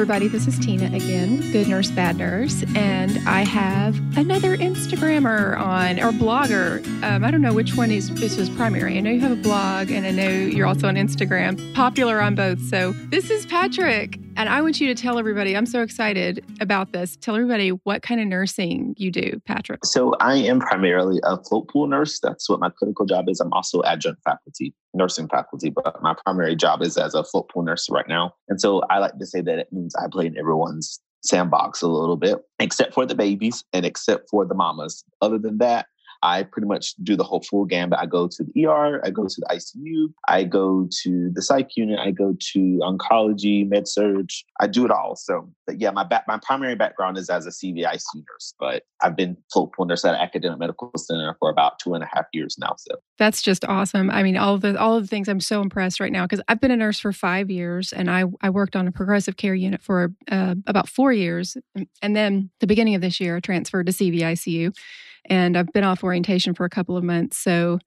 Everybody, this is Tina again, Good Nurse, Bad Nurse, and I have another Instagrammer on, or blogger. Um, I don't know which one is this is primary. I know you have a blog, and I know you're also on Instagram, popular on both. So, this is Patrick, and I want you to tell everybody, I'm so excited about this. Tell everybody what kind of nursing you do, Patrick. So, I am primarily a float pool nurse. That's what my clinical job is. I'm also adjunct faculty nursing faculty, but my primary job is as a float pool nurse right now. And so I like to say that it means I play in everyone's sandbox a little bit, except for the babies and except for the mamas. Other than that, I pretty much do the whole full gambit. I go to the ER, I go to the ICU, I go to the psych unit, I go to oncology, med surg. I do it all. So, yeah, my my primary background is as a CVIC nurse, but I've been pool nurse at academic medical center for about two and a half years now. So that's just awesome. I mean, all of the all of the things I'm so impressed right now because I've been a nurse for five years and I I worked on a progressive care unit for uh, about four years, and then the beginning of this year I transferred to CVICU and I've been off orientation for a couple of months. So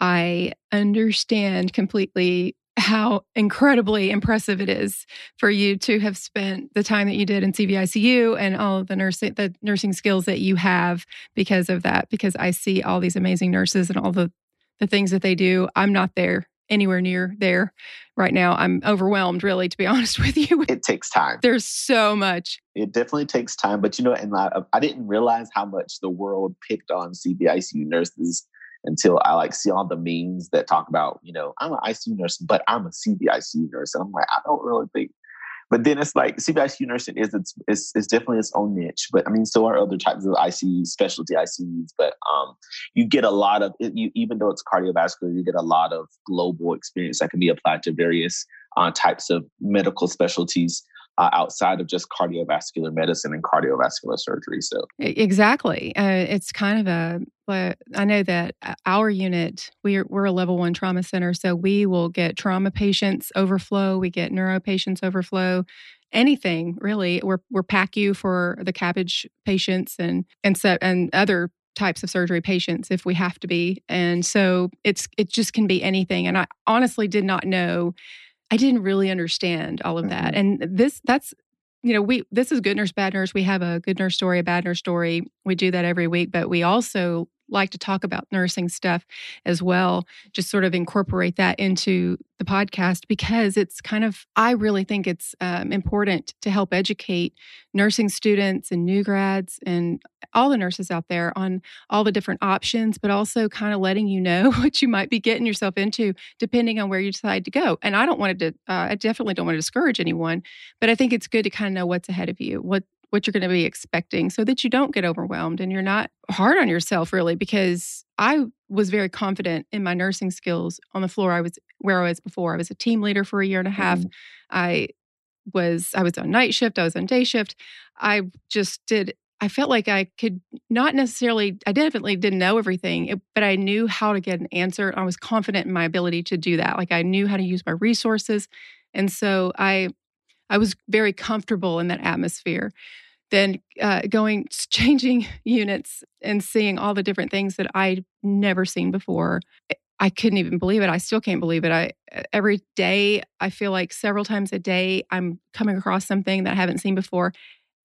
I understand completely how incredibly impressive it is for you to have spent the time that you did in CVICU and all the nursing the nursing skills that you have because of that because I see all these amazing nurses and all the the things that they do I'm not there anywhere near there right now I'm overwhelmed really to be honest with you it takes time there's so much it definitely takes time but you know and I, I didn't realize how much the world picked on CVICU nurses until I like see all the memes that talk about, you know, I'm an ICU nurse, but I'm a CVICU nurse. And I'm like, I don't really think. But then it's like CVICU nursing is it's, it's, it's definitely its own niche. But I mean, so are other types of ICUs, specialty ICUs. But um, you get a lot of you, even though it's cardiovascular, you get a lot of global experience that can be applied to various uh, types of medical specialties uh, outside of just cardiovascular medicine and cardiovascular surgery. So exactly, uh, it's kind of a. But I know that uh, our unit we're we're a level one trauma center, so we will get trauma patients overflow, we get neuro patients overflow, anything really. We're we're PACU for the CABG patients and and so and other types of surgery patients if we have to be and so it's it just can be anything and i honestly did not know I didn't really understand all of that. Mm-hmm. And this, that's, you know, we, this is good nurse, bad nurse. We have a good nurse story, a bad nurse story. We do that every week, but we also like to talk about nursing stuff as well, just sort of incorporate that into the podcast because it's kind of, I really think it's um, important to help educate nursing students and new grads and all the nurses out there on all the different options, but also kind of letting you know what you might be getting yourself into depending on where you decide to go. And I don't want to, uh, I definitely don't want to discourage anyone, but I think it's good to kind of know what's ahead of you, what what you're going to be expecting so that you don't get overwhelmed and you're not hard on yourself really because I was very confident in my nursing skills on the floor I was where I was before. I was a team leader for a year and a half. Mm. I was I was on night shift, I was on day shift. I just did I felt like I could not necessarily, I definitely didn't know everything, but I knew how to get an answer. I was confident in my ability to do that. Like I knew how to use my resources. And so I I was very comfortable in that atmosphere. Then uh, going, changing units and seeing all the different things that I'd never seen before. I couldn't even believe it. I still can't believe it. I every day I feel like several times a day I'm coming across something that I haven't seen before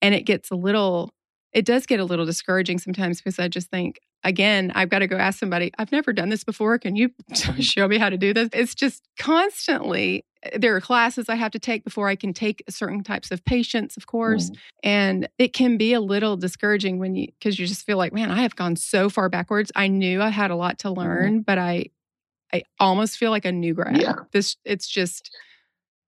and it gets a little it does get a little discouraging sometimes because I just think again, I've got to go ask somebody, I've never done this before. Can you show me how to do this? It's just constantly, eh, there are classes I have to take before I can take certain types of patients, of course. Mm. And it can be a little discouraging when you, because you just feel like, man, I have gone so far backwards. I knew I had a lot to mm-hmm. learn, mm. but I, I almost feel like a new grad. Yeah. This, it's just,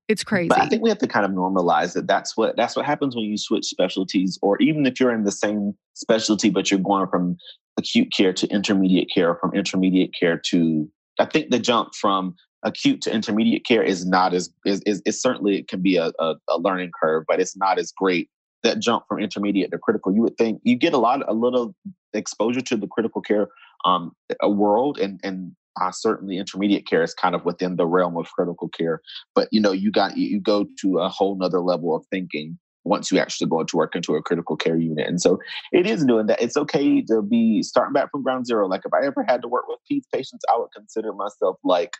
it's crazy. But I think we have to kind of normalize that. That's what that's what happens when you switch specialties, or even if you're in the same specialty, but you're going from acute care to intermediate care, from intermediate care to, I think the jump from acute to intermediate care is not as, is, is, is certainly it can be a, a, a, learning curve, but it's not as great. That jump from intermediate to critical, you would think you get a lot, a little exposure to the critical care um, world, and and uh, certainly intermediate care is kind of within the realm of critical care. But you know, you got you go to a whole nother level of thinking once you actually go into work into a critical care unit. And so it is doing that. It's okay to be starting back from ground zero. Like if I ever had to work with PEDS patients, I would consider myself like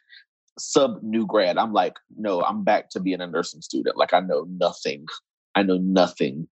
sub new grad. I'm like, no, I'm back to being a nursing student. Like I know nothing I know nothing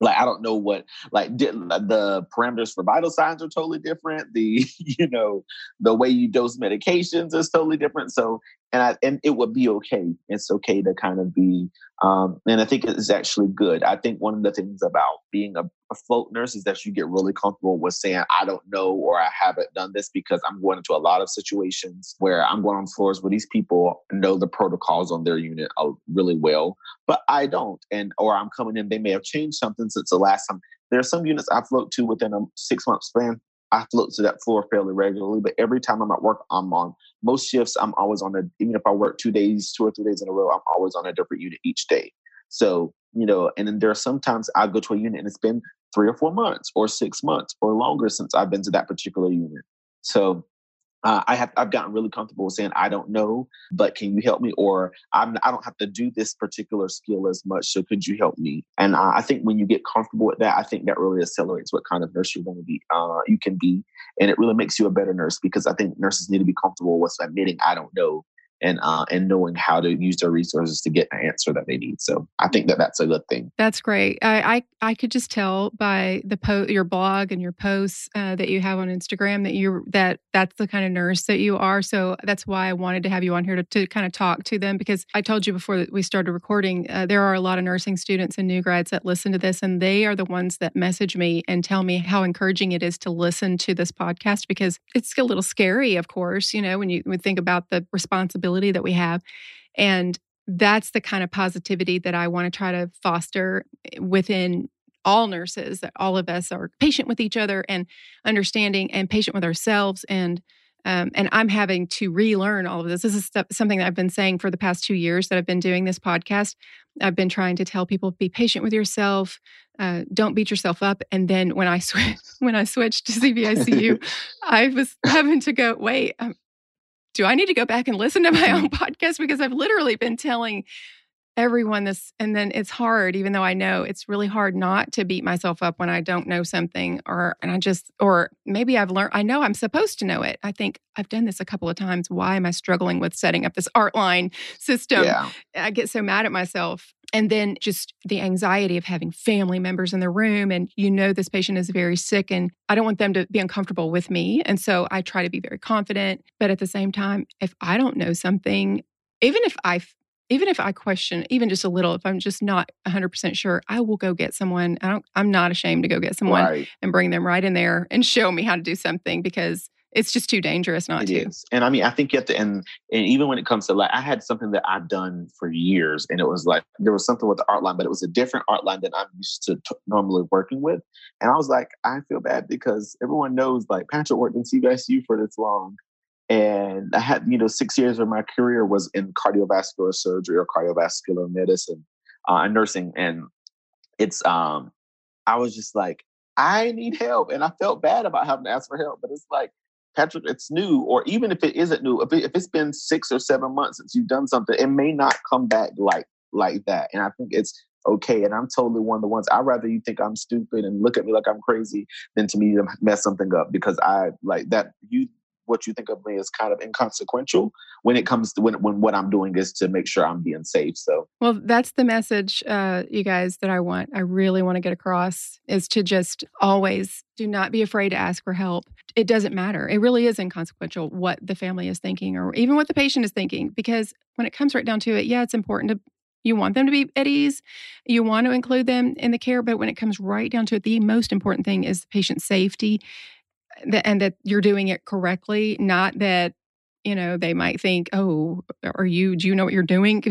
like i don't know what like did, the parameters for vital signs are totally different the you know the way you dose medications is totally different so and I, and it would be okay. It's okay to kind of be um and i think it's actually good. I think one of the things about being a, a float nurse is that you get really comfortable with saying i don't know or i haven't done this because i'm going into a lot of situations where i'm going on floors where these people know the protocols on their unit uh, really well but i don't. And or i'm coming in they may have changed something since the last time. There are some units i float to within a six month span I float to that floor fairly regularly, but every time I'm at work, I'm on most shifts. I'm always on a, even if I work two days, two or three days in a row, I'm always on a different unit each day. So, you know, and then there are sometimes I go to a unit and it's been three or four months or six months or longer since I've been to that particular unit. So uh, I have I've gotten really comfortable with saying I don't know, but can you help me? Or I'm I don't have to do this particular skill as much, so could you help me? And uh, I think when you get comfortable with that, I think that really accelerates what kind of nurse you're going to be. Uh, you can be, and it really makes you a better nurse because I think nurses need to be comfortable with admitting I don't know and uh, and knowing how to use their resources to get the answer that they need. So I think that that's a good thing. That's great. I I, I could just tell by the po- your blog and your posts uh, that you have on Instagram that you that that's the kind of nurse that you are. So that's why I wanted to have you on here to, to kind of talk to them because I told you before that we started recording. Uh, there are a lot of nursing students and new grads that listen to this, and they are the ones that message me and tell me how encouraging it is to listen to this podcast because it's a little scary, of course. You know, when you would think about the responsibility responsibility that we have. And that's the kind of positivity that I want to try to foster eh, within all nurses, that all of us are patient with each other and understanding and patient with ourselves. And um, and I'm having to relearn all of this. This is something that I've been saying for the past two years that I've been doing this podcast. I've been trying to tell people be patient with yourself, uh, don't beat yourself up. And then when I switch when I switched to CVICU, I was having to go. Wait, um, do I need to go back and listen to my own mm-hmm. podcast? Because I've literally been telling everyone this and then it's hard even though i know it's really hard not to beat myself up when i don't know something or and i just or maybe i've learned i know i'm supposed to know it i think i've done this a couple of times why am i struggling with setting up this art line system yeah. i get so mad at myself and then just the anxiety of having family members in the room and you know this patient is very sick and i don't want them to be uncomfortable with me and so i try to be very confident but at the same time if i don't know something even if i even if I question, even just a little, if I'm just not 100% sure, I will go get someone. I don't, I'm not ashamed to go get someone right. and bring them right in there and show me how to do something because it's just too dangerous not it to. Is. And I mean, I think you have to, and, and even when it comes to like, I had something that I've done for years and it was like, there was something with the art line, but it was a different art line than I'm used to t- normally working with. And I was like, I feel bad because everyone knows like Patrick worked in CVICU for this long and I had, you know, six years of my career was in cardiovascular surgery or cardiovascular medicine uh, and nursing. And it's, um, I was just like, I need help. And I felt bad about having to ask for help. But it's like, Patrick, it's new. Or even if it isn't new, if, it, if it's been six or seven months since you've done something, it may not come back like like that. And I think it's okay. And I'm totally one of the ones I'd rather you think I'm stupid and look at me like I'm crazy than to me to mess something up because I like that you what you think of me is kind of inconsequential when it comes to when, when what I'm doing is to make sure I'm being safe. So, well, that's the message, uh, you guys, that I want. I really want to get across is to just always do not be afraid to ask for help. It doesn't matter. It really is inconsequential what the family is thinking or even what the patient is thinking, because when it comes right down to it, yeah, it's important to you want them to be at ease. You want to include them in the care, but when it comes right down to it, the most important thing is patient safety and that you're doing it correctly, not that you know they might think oh are you do you know what you're doing?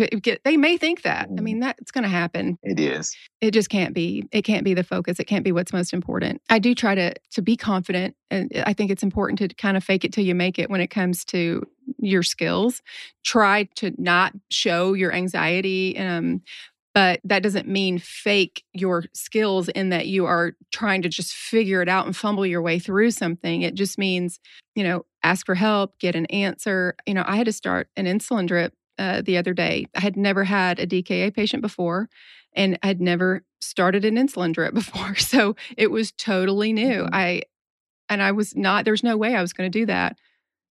They may think that. I mean mm. that's going to happen. It is. It just can't be it can't be the focus. It can't be what's most important. I do try to to be confident and i think it's important to kind of fake it till you make it when it comes to your skills. Try to not show your anxiety um, but that doesn't mean fake your skills in that you are trying to just figure it out and fumble your way through something. It just means, you know, ask for help, get an answer. You know, I had to start an insulin drip uh, the other day. I had never had a DKA patient before and I'd never started an insulin drip before. So it was totally new. Mm-hmm. I, and I was not, there's no way I was going to do that.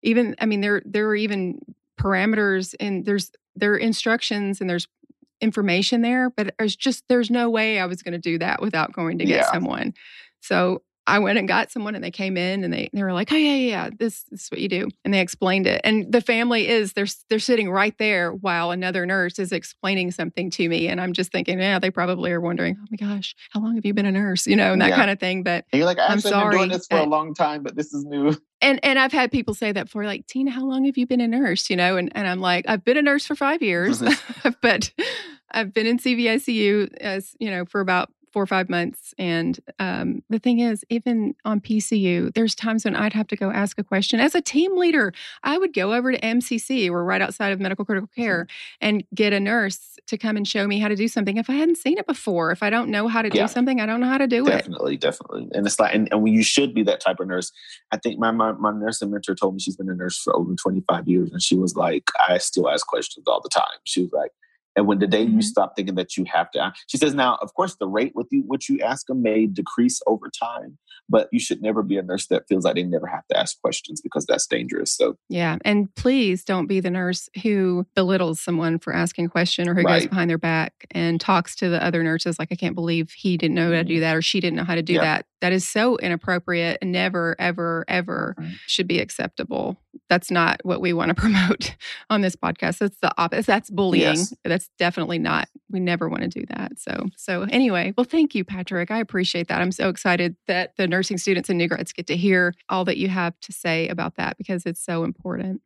Even, I mean, there, there are even parameters and there's, there are instructions and there's information there, but there's just there's no way I was going to do that without going to get Yeah. someone. So I went and got someone and they came in and they, they were like, oh, yeah, yeah, yeah, this, this is what you do. And they explained it. And the family is, they're, they're sitting right there while another nurse is explaining something to me. And I'm just thinking, yeah, they probably are wondering, oh my gosh, how long have you been a nurse? You know, and that Yeah. kind of thing. But, And you're like, I'm actually, I've been doing sorry, this for a uh, long time, but this is new. and, and I've had people say that for like, Tina, how long have you been a nurse? You know, and, and I'm like, I've been a nurse for five years, but I've been in CVICU as, you know, for about four or five months. And um, the thing is, even on PCU, there's times when I'd have to go ask a question. As a team leader, I would go over to MCC, we're right outside of medical critical care, and get a nurse to come and show me how to do something. If I hadn't seen it before, if I don't know how to Yeah. do something, I don't know how to do it. definitely, definitely. And it's like, and, and you should be that type of nurse. I think my, my my nursing mentor told me she's been a nurse for over 25 years, and she was like, I still ask questions all the time. She was like, and when the day you Mhm. stop thinking that you have to, she says, now, of course, the rate with you, what you ask them may decrease over time, but you should never be a nurse that feels like they never have to ask questions because that's dangerous. So, Yeah. And please don't be the nurse who belittles someone for asking a question or who goes behind their back and talks to the other nurses like, I can't believe he didn't know how to do that or she didn't know how to do Yeah. that. That is so inappropriate and never, ever, ever Right. should be acceptable. That's not what we want to promote on this podcast. That's the opposite. That's bullying. Yes. That's definitely not. We never want to do that. So, so anyway, well, thank you, Patrick. I appreciate that. I'm so excited that the nursing students and new grads get to hear all that you have to say about that because it's so important.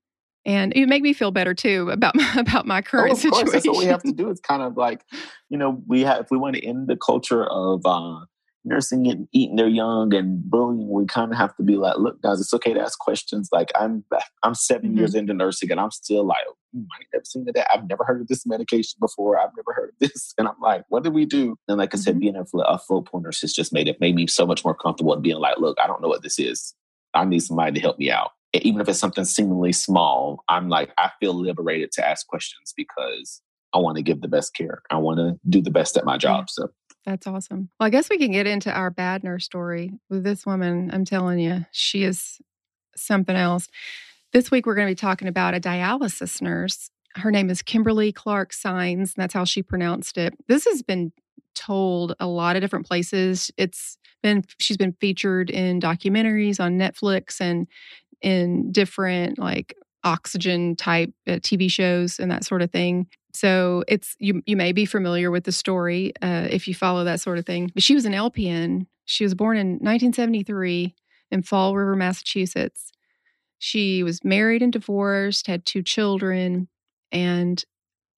And it make me feel better too about my, about my Oh, current of situation. course, that's what we have to do. It's kind of like, you know, we have if we want to end the culture of uh, nursing and eating their young and bullying, we kind of have to be like, look, guys, it's okay to ask questions. Like I'm, I'm 7 Mhm. years into nursing, and I'm still like, "Hmm, I ain't never seen that. I've never heard of this medication before. I've never heard of this, and I'm like, what do we do? And like I said, Mhm. being a, a full pool nurse has just made it made me so much more comfortable in being like, look, I don't know what this is. I need somebody to help me out. Even if it's something seemingly small, I'm like, I feel liberated to ask questions because I want to give the best care. I want to do the best at my job. So That's awesome. Well, I guess we can get into our bad nurse story with this woman. I'm telling you, she is something else. This week, we're going to be talking about a dialysis nurse. Her name is Kimberly Clark Saenz, and that's how she pronounced it. This has been told a lot of different places. It's been she's been featured in documentaries on Netflix and in different like oxygen type uh, TV shows and that sort of thing. So it's you you may be familiar with the story uh, if you follow that sort of thing. But she was an LPN. She was born in 1973 in Fall River, Massachusetts. She was married and divorced, had two children, and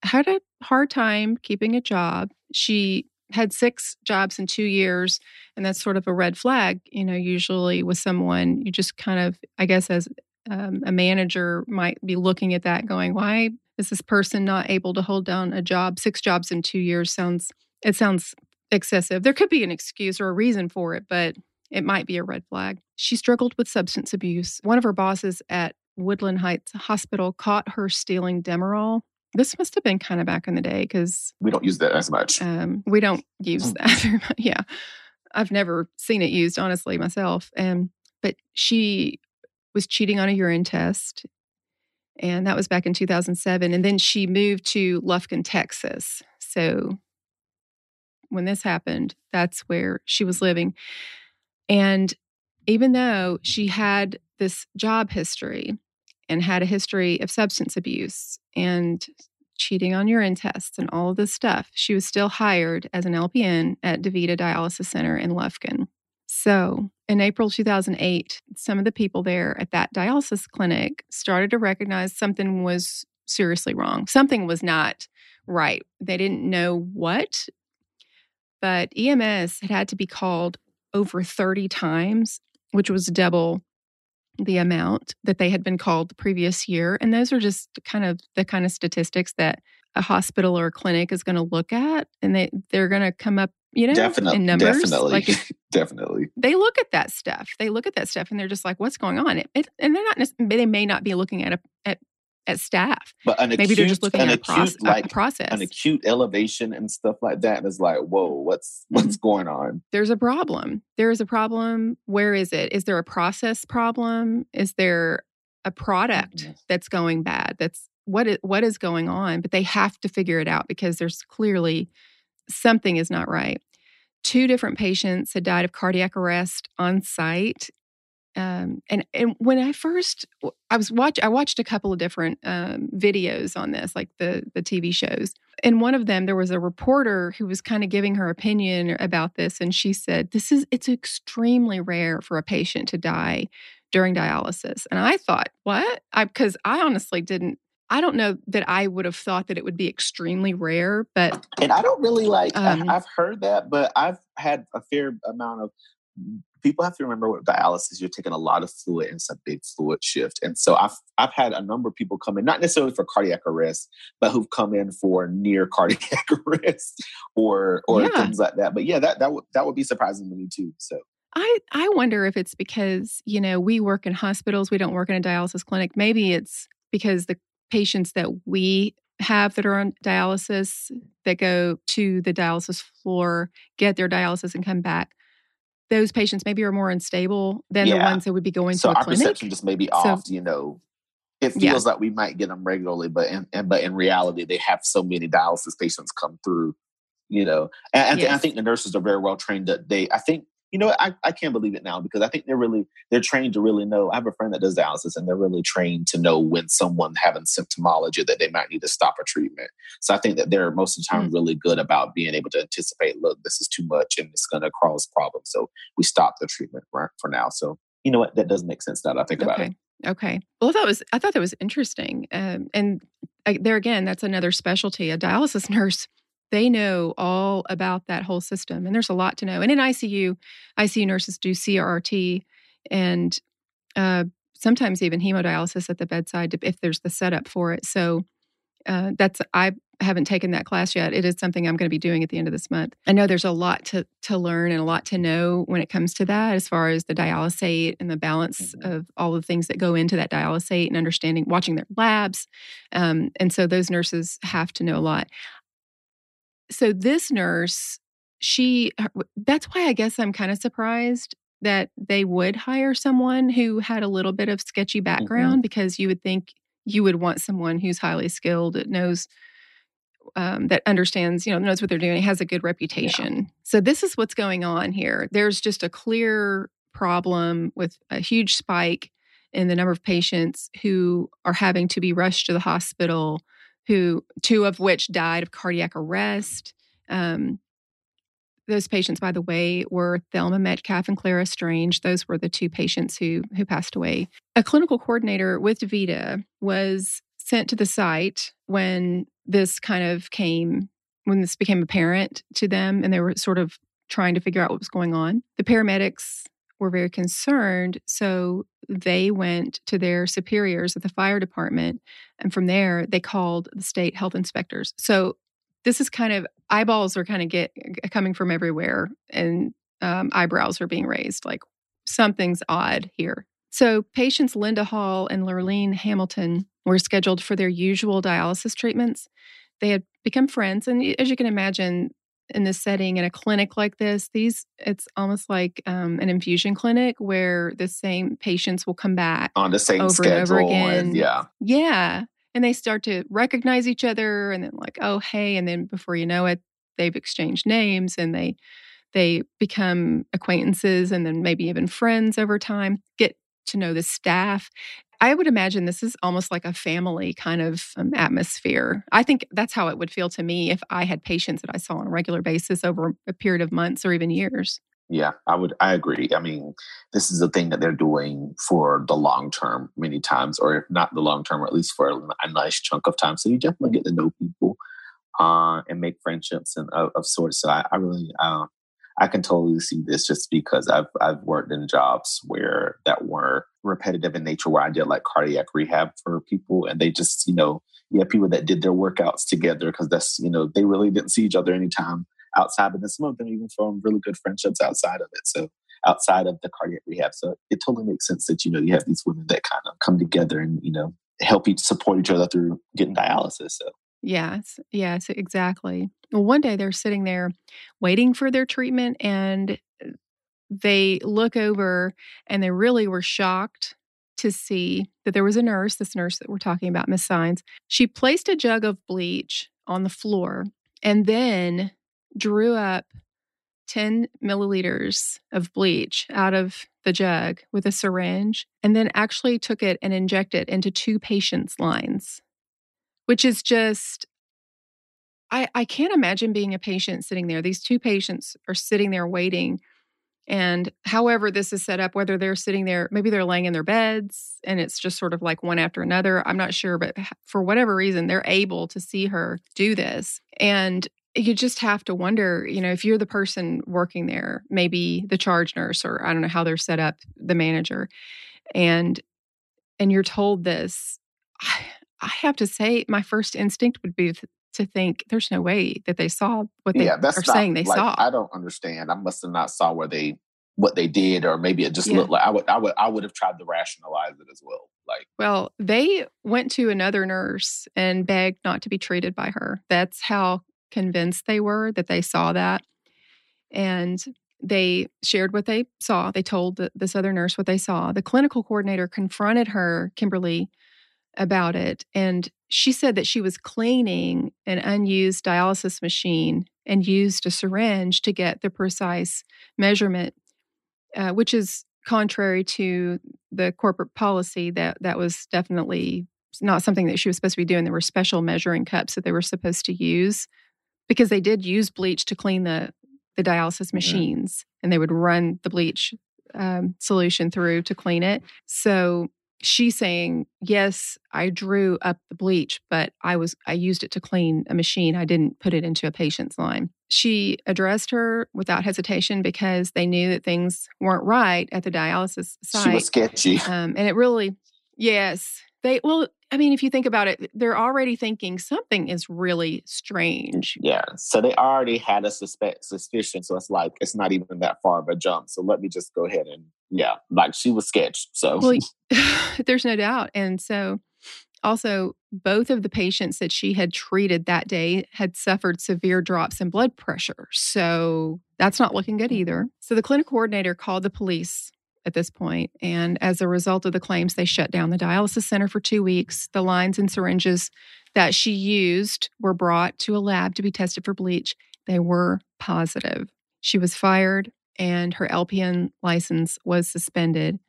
had a hard time keeping a job. She had six jobs in two years, and that's sort of a red flag. You know, usually with someone, you just kind of, I guess, as um, a manager might be looking at that, going, "Why is this person not able to hold down a job? Six jobs in two years sounds it sounds excessive. There could be an excuse or a reason for it, but it might be a red flag. She struggled with substance abuse. One of her bosses at Woodland Heights Hospital caught her stealing Demerol. This must have been kind of back in the day because we don't use that as much. um, we don't use Mm. that very much. Yeah, I've never seen it used honestly myself. And but she was cheating on a urine test, and that was back in 2007. And then she moved to Lufkin, Texas. So when this happened, that's where she was living. And even though she had this job history and had a history of substance abuse and cheating on urine tests and all of this stuff, she was still hired as an LPN at DaVita Dialysis Center in Lufkin. So in April 2008, some of the people there at that dialysis clinic started to recognize something was seriously wrong. Something was not right. They didn't know what, but EMS had had to be called over 30 times, which was double the amount that they had been called the previous year. And those are just kind of the kind of statistics that a hospital or a clinic is going to look at and they, they're going to come up, you know, definitely, in numbers. definitely, Like if definitely. they look at that stuff. They look at that stuff and they're just like, what's going on? It, it, and they're not, they may not be looking at a, at, at staff. But Maybe acute, they're just looking at a, acute, proce- like a process. an acute elevation and stuff like that. And it's like, whoa, what's Mm-hmm. what's going on? there's a problem. There is a problem. Where is it? Is there a process problem? Is there a product Mhm. that's going bad? That's what is, what is going on, but they have to figure it out because there's clearly something is not right. Two different patients had died of cardiac arrest on site. Um, and and when I first I was watch I watched a couple of different um, videos on this, like the the TV shows. In one of them, there was a reporter who was kind of giving her opinion about this, and she said, "This is it's extremely rare for a patient to die during dialysis." And I thought, what? I because I honestly didn't I don't know that I would have thought that it would be extremely rare, but and I don't really like. Um, I've heard that, but I've had a fair amount of people have to remember with dialysis, you're taking a lot of fluid and it's a big fluid shift. And so I've I've had a number of people come in, not necessarily for cardiac arrest, but who've come in for near cardiac arrest or or yeah. things like that. But yeah, that that would that would be surprising to me too. So I, I wonder if it's because, you know, we work in hospitals, we don't work in a dialysis clinic. Maybe it's because the patients that we have that are on dialysis that go to the dialysis floor, get their dialysis, and come back. Those patients maybe are more unstable than yeah. the ones that would be going so to a our clinic. perception just maybe so, off. You know, it feels yeah. like we might get them regularly, but in, and, but in reality, they have so many dialysis patients come through. You know, and, yes. I think the nurses are very well trained. That they, I think you know, I, I can't believe it now because I think they're really they're trained to really know. I have a friend that does dialysis and they're really trained to know when someone having symptomology that they might need to stop a treatment. So I think that they're most of the time mm-hmm. really good about being able to anticipate, look, this is too much and it's gonna cause problems. So we stop the treatment for, for now. So you know what? That does make sense now that I think okay. about it. Okay. Well, that was I thought that was interesting. Um, and I, there again, that's another specialty. A dialysis nurse they know all about that whole system. And there's a lot to know. And in ICU, ICU nurses do CRRT and uh, sometimes even hemodialysis at the bedside if there's the setup for it. So uh, that's I haven't taken that class yet. It is something I'm going to be doing at the end of this month. I know there's a lot to to learn and a lot to know when it comes to that, as far as the dialysate and the balance mm-hmm. of all the things that go into that dialysate and understanding, watching their labs. Um, and so those nurses have to know a lot so this nurse, she, that's why I guess I'm kind of surprised that they would hire someone who had a little bit of sketchy mm-hmm. background mm-hmm. because you would think you would want someone who's highly skilled, that knows, um, that understands, you know, knows what they're doing, has a good reputation. Yeah. So this is what's going on here. There's just a clear problem with a huge spike in the number of patients who are having to be rushed to the hospital who two of which died of cardiac arrest. Um, those patients, by the way, were Thelma Metcalf and Clara Strange. Those were the two patients who who passed away. A clinical coordinator with DaVita was sent to the site when this kind of came when this became apparent to them and they were sort of trying to figure out what was going on. The paramedics were very concerned. So they went to their superiors at the fire department. And from there, they called the state health inspectors. So this is kind of eyeballs are kind of get coming from everywhere and um, eyebrows are being raised like something's odd here. So patients Linda Hall and Lurleen Hamilton were scheduled for their usual dialysis treatments. They had become friends. And as you can imagine, in this setting in a clinic like this these it's almost like um, an infusion clinic where the same patients will come back on the same over schedule and over again and, yeah. Yeah and they start to recognize each other and then like oh hey and then before you know it they've exchanged names and they they become acquaintances and then maybe even friends over time. Get to know the staff I would imagine this is almost like a family kind of um, atmosphere. I think that's how it would feel to me if I had patients that I saw on a regular basis over a period of months or even years. Yeah, I would. I agree. I mean, this is a thing that they're doing for the long term, many times, or if not the long term, or at least for a nice chunk of time. So you definitely get to know people uh, and make friendships and of, of sorts. So I, I really, uh, I can totally see this just because I've I've worked in jobs where that were repetitive in nature, where I did like cardiac rehab for people, and they just you know you have people that did their workouts together because that's you know they really didn't see each other anytime outside, but then some of them even formed really good friendships outside of it. So outside of the cardiac rehab, so it totally makes sense that you know you have these women that kind of come together and you know help each support each other through getting dialysis. So Yes, yes, exactly. Well, one day they're sitting there waiting for their treatment and uh, they look over and they really were shocked to see that there was a nurse, this nurse that we're talking about, Miss Saenz. She placed a jug of bleach on the floor and then drew up 10 milliliters of bleach out of the jug with a syringe and then actually took it and injected into two patients' lines, which is just, I, I can't imagine being a patient sitting there. These two patients are sitting there waiting. And however, this is set up, whether they're sitting there, maybe they're laying in their beds and it's just sort of like one after another. I'm not sure, but for whatever reason, they're able to see her do this. And you just have to wonder, you know, if you're the person working there, maybe the charge nurse or I don't know how they're set up, the manager, and and you're told this, I, have to say, my first instinct would be to think there's no way that they saw what they yeah, that's are not, saying they like, saw. I don't understand. I must have not saw where they what they did, or maybe it just yeah. looked like I would I would I would have tried to rationalize it as well. Like Well, they went to another nurse and begged not to be treated by her. That's how convinced they were that they saw that. And they shared what they saw. They told the, this other nurse what they saw. The clinical coordinator confronted her, Kimberly, about it. And she said that she was cleaning an unused dialysis machine and used a syringe to get the precise measurement, uh, which is contrary to the corporate policy that that was definitely not something that she was supposed to be doing. There were special measuring cups that they were supposed to use because they did use bleach to clean the the dialysis machines mm-hmm. and they would run the bleach um, solution through to clean it so she's saying yes i drew up the bleach but i was i used it to clean a machine i didn't put it into a patient's line. She addressed her without hesitation because they knew that things weren't right at the dialysis site she was sketchy. um, and it really yes they well I mean, if you think about it, they're already thinking something is really strange. Yeah. So they already had a suspect suspicion. So it's like it's not even that far of a jump. So let me just go ahead and yeah, like she was sketched. So well, there's no doubt. And so also both of the patients that she had treated that day had suffered severe drops in blood pressure. So that's not looking good mm. either. So the clinic coordinator called the police at this point. And as a result of the claims, they shut down the dialysis center for two weeks. The lines and syringes that she used were brought to a lab to be tested for bleach. They were positive. She was fired and her LPN license was suspended.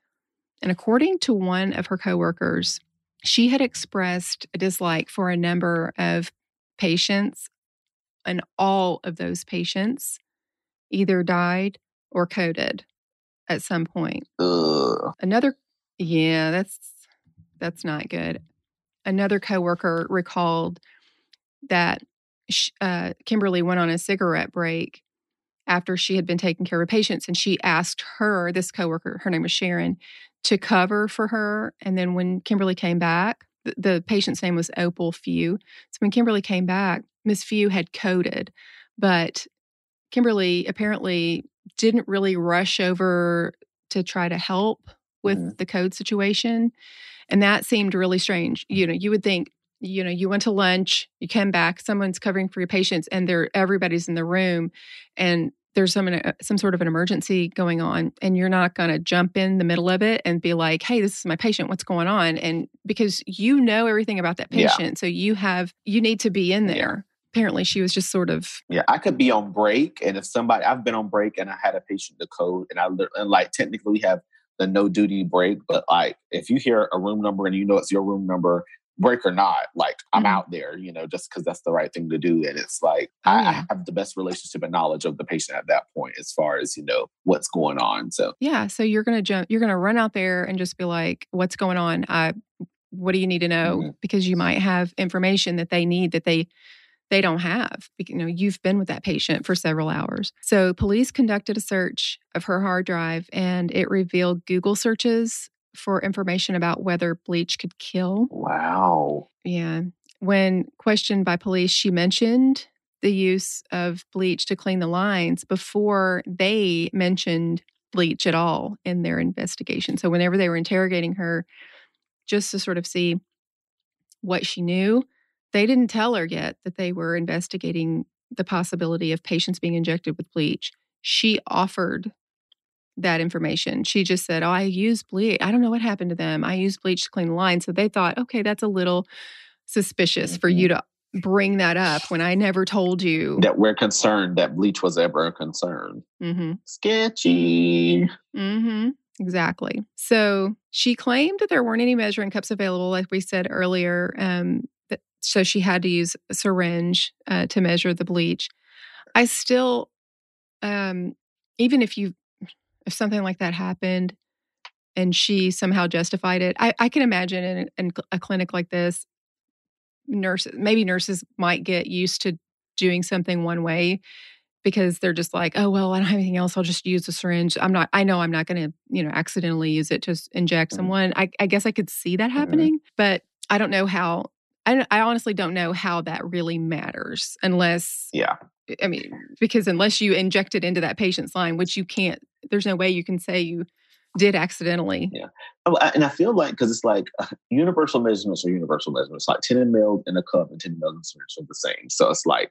And according to one of her coworkers, she had expressed a dislike for a number of patients, and all of those patients either died or coded at some point. Ugh. Another, yeah, that's that's not good. Another coworker recalled that uh, Kimberly went on a cigarette break after she had been taking care of patients, and she asked her, this coworker, her name was Sharon, to cover for her. And then when Kimberly came back, the, the patient's name was Opal Few. So when Kimberly came back, Miss Few had coded, but Kimberly apparently didn't really rush over to try to help with mm-hmm. the code situation. And that seemed really strange. You know, you would think, you know, you went to lunch, you came back, someone's covering for your patients, and they're everybody's in the room, and there's some uh, some sort of an emergency going on, and you're not going to jump in the middle of it and be like, "Hey, this is my patient. What's going on?" And because you know everything about that patient, yeah. so you have you need to be in there apparently she was just sort of yeah i could be on break and if somebody i've been on break and i had a patient to code and i and like technically we have the no duty break but like if you hear a room number and you know it's your room number break or not like i'm mm-hmm. out there you know just because that's the right thing to do and it's like oh, I, yeah. I have the best relationship and knowledge of the patient at that point as far as you know what's going on so yeah so you're gonna jump you're gonna run out there and just be like what's going on i what do you need to know mm-hmm. because you might have information that they need that they they don't have. You know, you've been with that patient for several hours. So police conducted a search of her hard drive and it revealed Google searches for information about whether bleach could kill. Wow. Yeah. When questioned by police, she mentioned the use of bleach to clean the lines before they mentioned bleach at all in their investigation. So whenever they were interrogating her, just to sort of see what she knew, they didn't tell her yet that they were investigating the possibility of patients being injected with bleach. She offered that information. She just said, "Oh, I use bleach. I don't know what happened to them. I use bleach to clean the line." So they thought, "Okay, that's a little suspicious mm-hmm. for you to bring that up when I never told you that we're concerned that bleach was ever a concern. Mm-hmm. Sketchy. Mm-hmm. Exactly. So she claimed that there weren't any measuring cups available, like we said earlier. Um, so she had to use a syringe uh, to measure the bleach. I still, um, even if you, if something like that happened, and she somehow justified it, I, I can imagine in, in a clinic like this, nurses, maybe nurses might get used to doing something one way because they're just like, oh, well, I don't have anything else. I'll just use a syringe. I'm not, I know I'm not going to, you know, accidentally use it to inject mm-hmm. someone. I, I, guess I could see that mm-hmm. happening, but I don't know how, I, I honestly don't know how that really matters unless, yeah. I mean, because unless you inject it into that patient's line, which you can't, there's no way you can say you did accidentally. Yeah. Oh, and I feel like, because it's like uh, universal measurements are universal measurements, like 10 ml in a cup and 10 ml in syringe are the same. So it's like,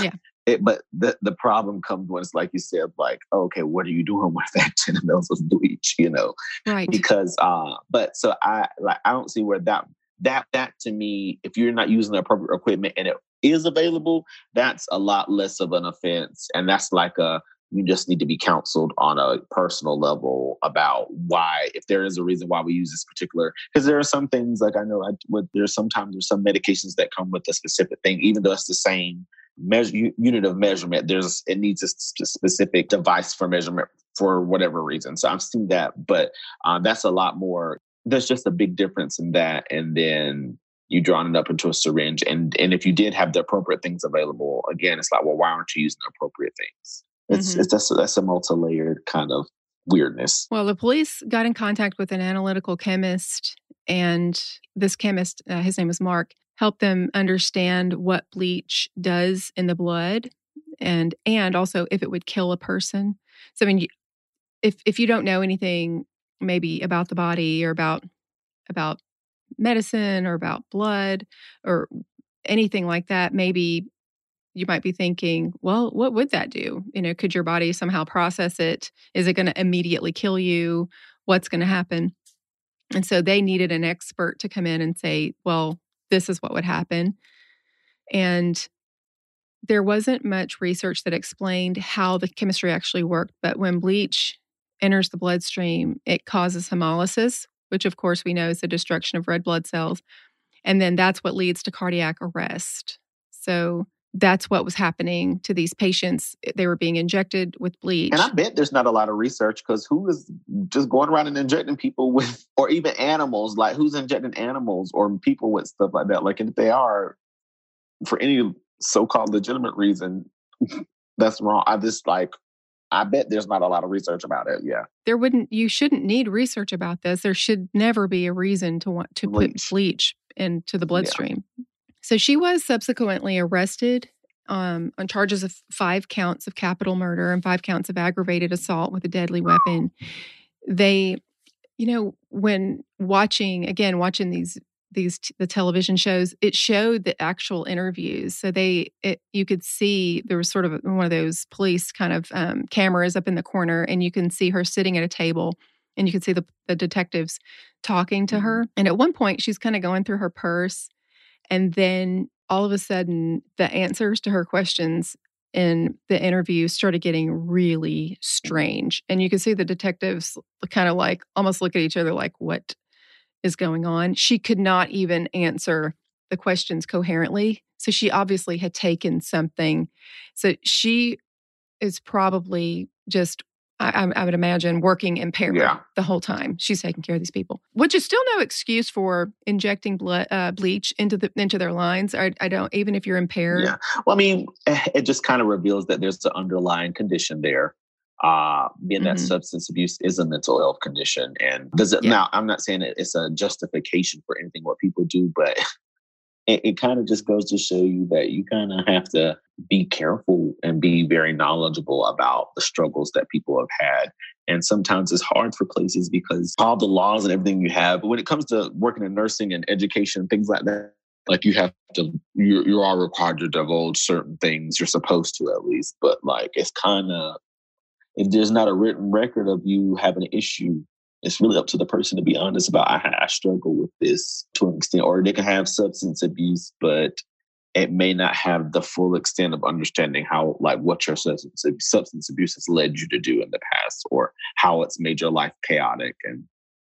yeah. It, but the the problem comes when it's like you said, like, okay, what are you doing with that 10 ml of bleach? You know, right? Because, uh, but so I like I don't see where that that that to me, if you're not using the appropriate equipment and it is available, that's a lot less of an offense, and that's like a you just need to be counseled on a personal level about why if there is a reason why we use this particular because there are some things like i know I, there's sometimes there's some medications that come with a specific thing even though it's the same measure unit of measurement there's it needs a specific device for measurement for whatever reason so i've seen that but um, that's a lot more there's just a big difference in that and then you drawn it up into a syringe and and if you did have the appropriate things available again it's like well why aren't you using the appropriate things it's, mm-hmm. it's that's, that's a multi-layered kind of weirdness. Well, the police got in contact with an analytical chemist, and this chemist, uh, his name is Mark, helped them understand what bleach does in the blood, and and also if it would kill a person. So, I mean, if if you don't know anything, maybe about the body or about about medicine or about blood or anything like that, maybe you might be thinking, well, what would that do? You know, could your body somehow process it? Is it going to immediately kill you? What's going to happen? And so they needed an expert to come in and say, well, this is what would happen. And there wasn't much research that explained how the chemistry actually worked. But when bleach enters the bloodstream, it causes hemolysis, which of course we know is the destruction of red blood cells. And then that's what leads to cardiac arrest. So that's what was happening to these patients. They were being injected with bleach. And I bet there's not a lot of research because who is just going around and injecting people with, or even animals, like who's injecting animals or people with stuff like that? Like, if they are, for any so called legitimate reason, that's wrong. I just like, I bet there's not a lot of research about it. Yeah. There wouldn't, you shouldn't need research about this. There should never be a reason to want to bleach. put bleach into the bloodstream. Yeah. So she was subsequently arrested um, on charges of five counts of capital murder and five counts of aggravated assault with a deadly weapon. They, you know, when watching again, watching these these the television shows, it showed the actual interviews. So they, it, you could see there was sort of one of those police kind of um, cameras up in the corner, and you can see her sitting at a table, and you can see the, the detectives talking to mm-hmm. her. And at one point, she's kind of going through her purse and then all of a sudden, the answers to her questions in the interview started getting really strange. And you could see the detectives kind of like almost look at each other like, what is going on? She could not even answer the questions coherently. So she obviously had taken something. So she is probably just I, I, would imagine working impaired yeah. the whole time she's taking care of these people, which is still no excuse for injecting blood uh, bleach into the into their lines. I, I, don't even if you're impaired. Yeah, well, I mean, it just kind of reveals that there's an underlying condition there. Uh, being mm-hmm. that substance abuse is a mental health condition, and does it yeah. now? I'm not saying it's a justification for anything what people do, but it, it kind of just goes to show you that you kind of have to be careful and be very knowledgeable about the struggles that people have had. And sometimes it's hard for places because all the laws and everything you have. But when it comes to working in nursing and education, things like that, like you have to, you you are required to divulge certain things. You're supposed to at least, but like it's kind of if there's not a written record of you having an issue, it's really up to the person to be honest about I, I struggle with this to an extent, or they can have substance abuse, but it may not have the full extent of understanding how like what your substance substance abuse has led you to do in the past or how it's made your life chaotic and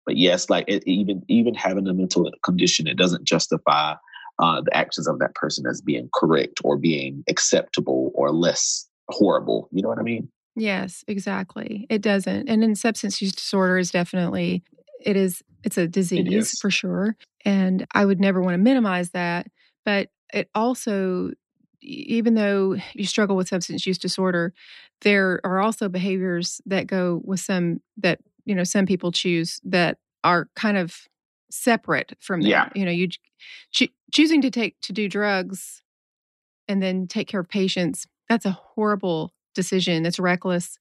but yes like it, even even having a mental condition it doesn't justify uh, the actions of that person as being correct or being acceptable or less horrible you know what i mean yes exactly it doesn't and in substance use disorder is definitely it is it's a disease for sure and i would never want to minimize that but it also even though you struggle with substance use disorder there are also behaviors that go with some that you know some people choose that are kind of separate from that yeah. you know you cho- choosing to take to do drugs and then take care of patients that's a horrible decision it's reckless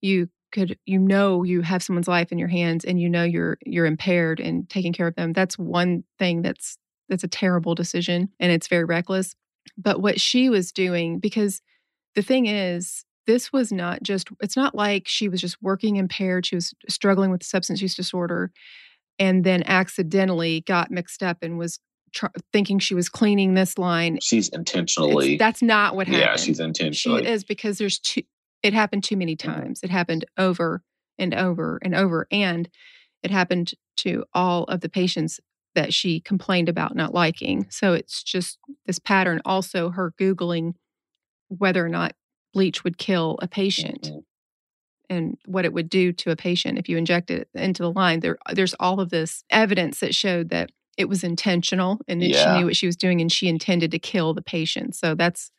you could you know you have someone's life in your hands and you know you're you're impaired and taking care of them that's one thing that's that's a terrible decision and it's very reckless. But what she was doing, because the thing is, this was not just, it's not like she was just working impaired. She was struggling with substance use disorder and then accidentally got mixed up and was tr- thinking she was cleaning this line. She's intentionally. It's, that's not what happened. Yeah, she's intentionally. She is because there's too, it happened too many mm-hmm. times. It happened over and over and over. And it happened to all of the patients that she complained about not liking. So it's just this pattern. Also, her Googling whether or not bleach would kill a patient mm-hmm. and what it would do to a patient if you inject it into the line. There, there's all of this evidence that showed that it was intentional and that yeah. she knew what she was doing and she intended to kill the patient. So that's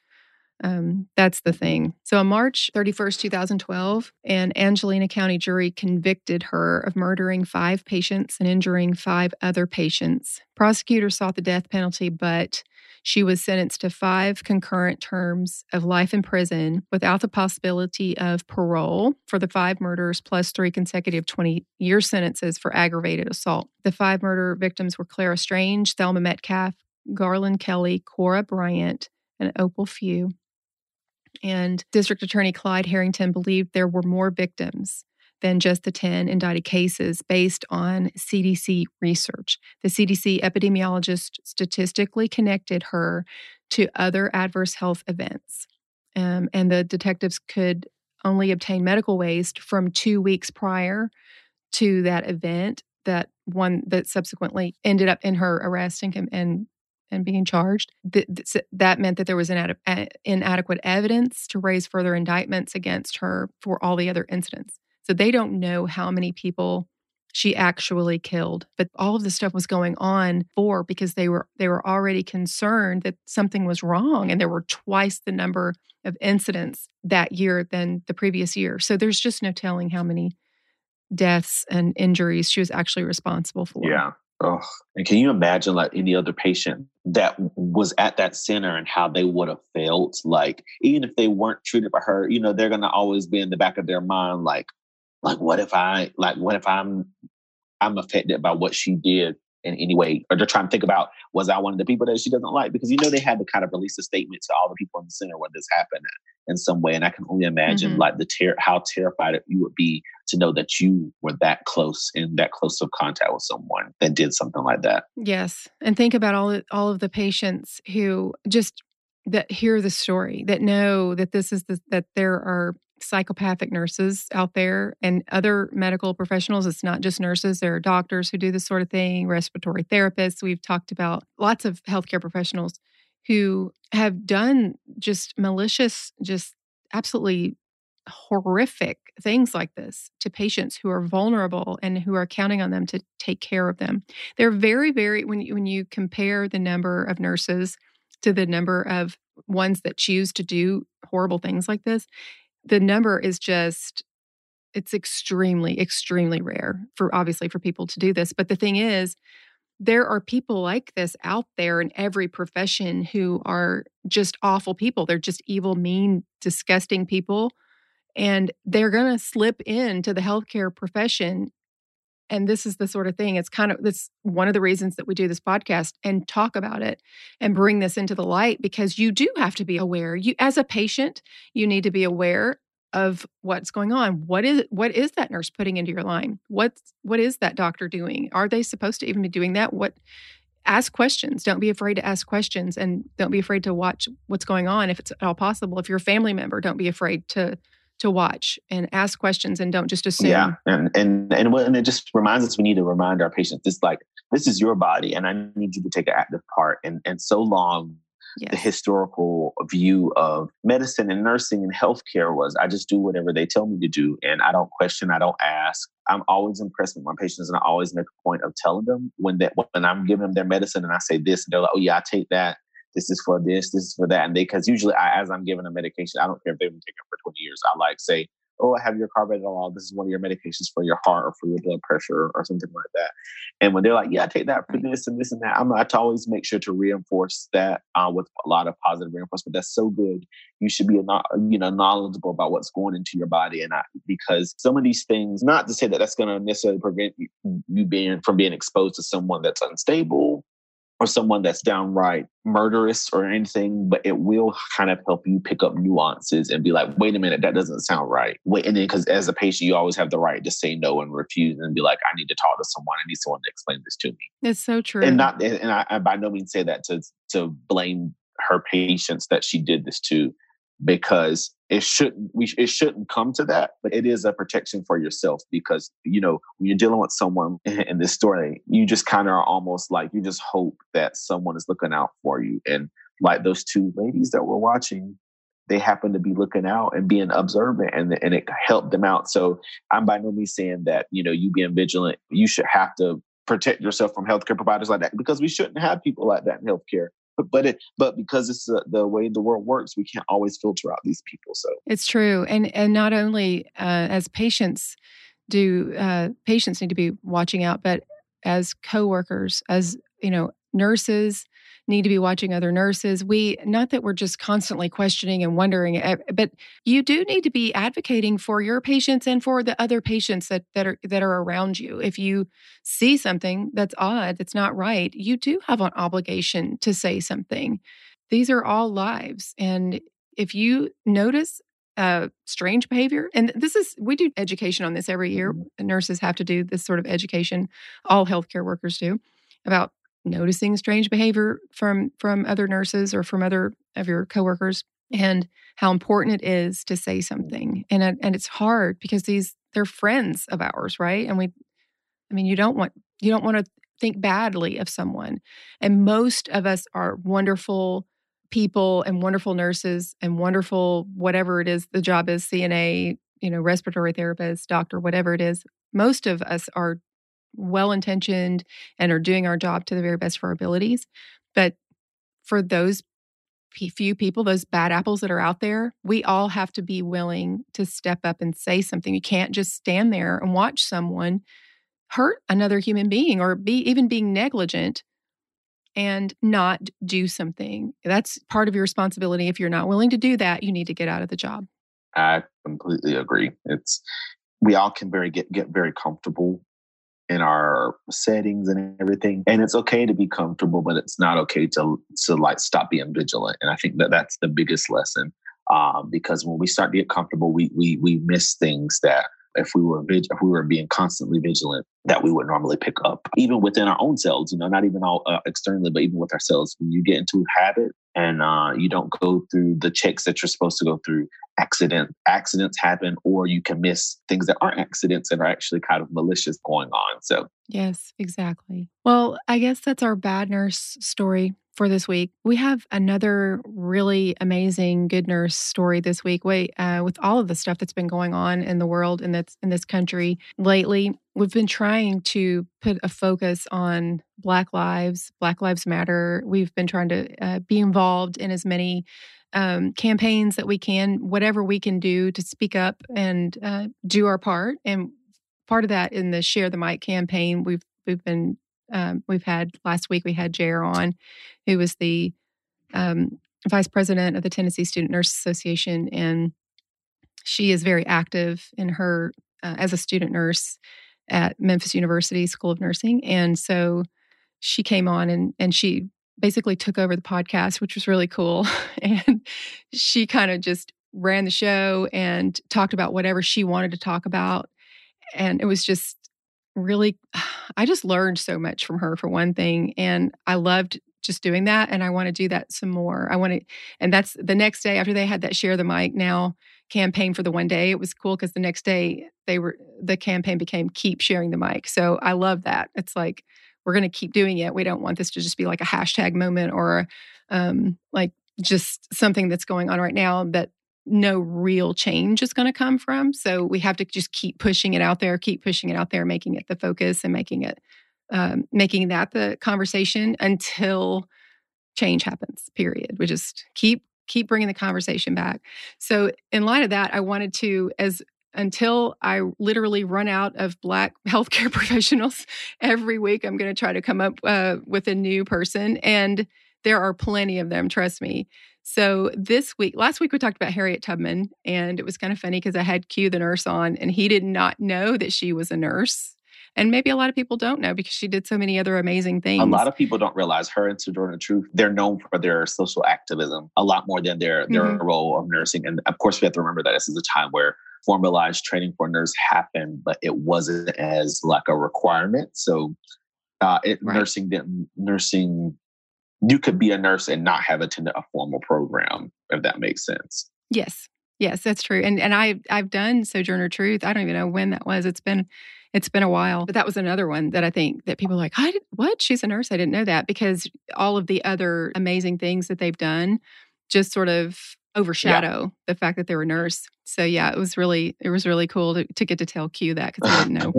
um, that's the thing. So on March 31st, 2012, an Angelina County jury convicted her of murdering five patients and injuring five other patients. Prosecutors sought the death penalty, but she was sentenced to five concurrent terms of life in prison without the possibility of parole for the five murders, plus three consecutive 20 year sentences for aggravated assault. The five murder victims were Clara Strange, Thelma Metcalf, Garland Kelly, Cora Bryant, and Opal Few. And District Attorney Clyde Harrington believed there were more victims than just the 10 indicted cases based on CDC research. The CDC epidemiologist statistically connected her to other adverse health events. Um, and the detectives could only obtain medical waste from two weeks prior to that event that one that subsequently ended up in her arrest and, and and being charged. that meant that there was inadequate evidence to raise further indictments against her for all the other incidents. So they don't know how many people she actually killed but all of this stuff was going on for because they were they were already concerned that something was wrong and there were twice the number of incidents that year than the previous year. So there's just no telling how many deaths and injuries she was actually responsible for. Yeah. Oh, and can you imagine like any other patient that was at that center and how they would have felt? Like, even if they weren't treated by her, you know, they're gonna always be in the back of their mind, like, like what if I like what if I'm I'm affected by what she did in any way? Or they're trying to think about was I one of the people that she doesn't like? Because you know they had to kind of release a statement to all the people in the center when this happened in some way. And I can only imagine mm-hmm. like the ter- how terrified you would be to know that you were that close in that close of contact with someone that did something like that. Yes, and think about all all of the patients who just that hear the story that know that this is the, that there are psychopathic nurses out there and other medical professionals. It's not just nurses, there are doctors who do this sort of thing, respiratory therapists. We've talked about lots of healthcare professionals who have done just malicious, just absolutely horrific things like this to patients who are vulnerable and who are counting on them to take care of them. They're very, very, when you, when you compare the number of nurses to the number of ones that choose to do horrible things like this, the number is just it's extremely extremely rare for obviously for people to do this but the thing is there are people like this out there in every profession who are just awful people. They're just evil mean disgusting people and they're going to slip into the healthcare profession and this is the sort of thing it's kind of this one of the reasons that we do this podcast and talk about it and bring this into the light because you do have to be aware you as a patient you need to be aware of what's going on. What is what is that nurse putting into your line? What's what is that doctor doing? Are they supposed to even be doing that? What ask questions. Don't be afraid to ask questions and don't be afraid to watch what's going on if it's at all possible. If you're a family member, don't be afraid to to watch and ask questions and don't just assume. Yeah, and and and, and it just reminds us we need to remind our patients this like this is your body and I need you to take an active part. And and so long yes. the historical view of medicine and nursing and healthcare was I just do whatever they tell me to do and I don't question, I don't ask. I'm always impressed with my patients and I always make a point of telling them when that when I'm giving them their medicine and I say this, and they're like, oh yeah, I take that. This is for this, this is for that. And they, because usually I, as I'm giving a medication, I don't care if they've been taking it for 20 years. I like say, oh, I have your carvedilol. This is one of your medications for your heart or for your blood pressure or something like that. And when they're like, yeah, I take that for this and this and that, I'm I to always make sure to reinforce that uh, with a lot of positive reinforcement. That's so good. You should be you know knowledgeable about what's going into your body, and I, because some of these things, not to say that that's going to necessarily prevent you, you being from being exposed to someone that's unstable or someone that's downright murderous or anything, but it will kind of help you pick up nuances and be like, wait a minute, that doesn't sound right. Wait, and then because as a patient, you always have the right to say no and refuse and be like, I need to talk to someone. I need someone to explain this to me. It's so true. And not, and I, I by no means say that to to blame her patients that she did this to because it shouldn't we it shouldn't come to that but it is a protection for yourself because you know when you're dealing with someone in this story you just kind of are almost like you just hope that someone is looking out for you. And like those two ladies that were watching they happen to be looking out and being observant and, and it helped them out. So i'm by no means saying that you know you being vigilant you should have to protect yourself from healthcare providers like that because we shouldn't have people like that in healthcare but it but because it's uh, the way the world works we can't always filter out these people so. It's true and and not only uh, as patients do uh, patients need to be watching out but as coworkers as you know nurses need to be watching other nurses. We, not that we're just constantly questioning and wondering, eh, but you do need to be advocating for your patients and for the other patients that, that are, that are around you. If you see something that's odd, that's not right, you do have an obligation to say something. These are all lives. And if you notice uh, strange behavior. And this is, we do education on this every year. Mm-hmm. Nurses have to do this sort of education, all healthcare workers do, about noticing strange behavior from from other nurses or from other of your coworkers and how important it is to say something. And and it's hard because these they're friends of ours right? And we i mean you don't want you don't want to think badly of someone. And most of us are wonderful people and wonderful nurses and wonderful whatever it is the job is cna you know respiratory therapist doctor whatever it is. Most of us are well intentioned and are doing our job to the very best of our abilities. But for those few people, those bad apples that are out there, we all have to be willing to step up and say something. You can't just stand there and watch someone hurt another human being or be even being negligent and not do something. That's part of your responsibility. If you're not willing to do that, you need to get out of the job. I completely agree. It's we all can very get get very comfortable in our settings and everything. And it's okay to be comfortable, but it's not okay to to like stop being vigilant. And I think that that's the biggest lesson um, because when we start to get comfortable, we we we miss things that if we were vig- if we were being constantly vigilant that we would normally pick up even within our own selves you know not even all uh, externally but even with ourselves when you get into habit and uh, you don't go through the checks that you're supposed to go through. Accident accidents happen or you can miss things that aren't accidents and are actually kind of malicious going on so. Yes exactly. Well i guess that's our bad nurse story for this week. We have another really amazing good nurse story this week. Wait, uh, with all of the stuff that's been going on in the world and that's in this country lately, we've been trying to put a focus on Black lives, Black Lives Matter. We've been trying to uh, be involved in as many um, campaigns that we can, whatever we can do to speak up and uh, do our part. And part of that in the Share the Mic campaign, we've we've been um, we've had last week we had Jer on, who was the um, vice president of the Tennessee Student Nurse Association, and she is very active in her uh, as a student nurse at Memphis University School of Nursing, and so she came on and and she basically took over the podcast, which was really cool. and she kind of just ran the show and talked about whatever she wanted to talk about. And it was just really, I just learned so much from her for one thing. And I loved just doing that. And I want to do that some more. I want to, and that's the next day after they had that share the mic now campaign for the one day. It was cool because the next day they were, the campaign became keep sharing the mic. So I love that. It's like, we're going to keep doing it. We don't want this to just be like a hashtag moment or um, like just something that's going on right now that no real change is going to come from. So we have to just keep pushing it out there, keep pushing it out there, making it the focus and making it, um, making that the conversation until change happens. Period. We just keep keep bringing the conversation back. So in light of that, I wanted to as until I literally run out of Black healthcare professionals every week, I'm going to try to come up uh, with a new person. And there are plenty of them, trust me. So this week, last week we talked about Harriet Tubman, and it was kind of funny because I had Q the nurse on, and he did not know that she was a nurse. And maybe a lot of people don't know because she did so many other amazing things. A lot of people don't realize her and Sojourner Truth, they're known for their social activism a lot more than their, their mm-hmm. role of nursing. And of course, we have to remember that this is a time where formalized training for nurse happened, but it wasn't as like a requirement. So uh, it, right. nursing didn't, nursing you could be a nurse and not have attended a formal program, if that makes sense. Yes. Yes, that's true. And and I I've done Sojourner Truth. I don't even know when that was. It's been it's been a while. But that was another one that I think that people are like, I did, what? She's a nurse. I didn't know that because all of the other amazing things that they've done just sort of overshadow yeah. the fact that they were a nurse. So yeah, it was really it was really cool to, to get to tell Q that because I didn't know.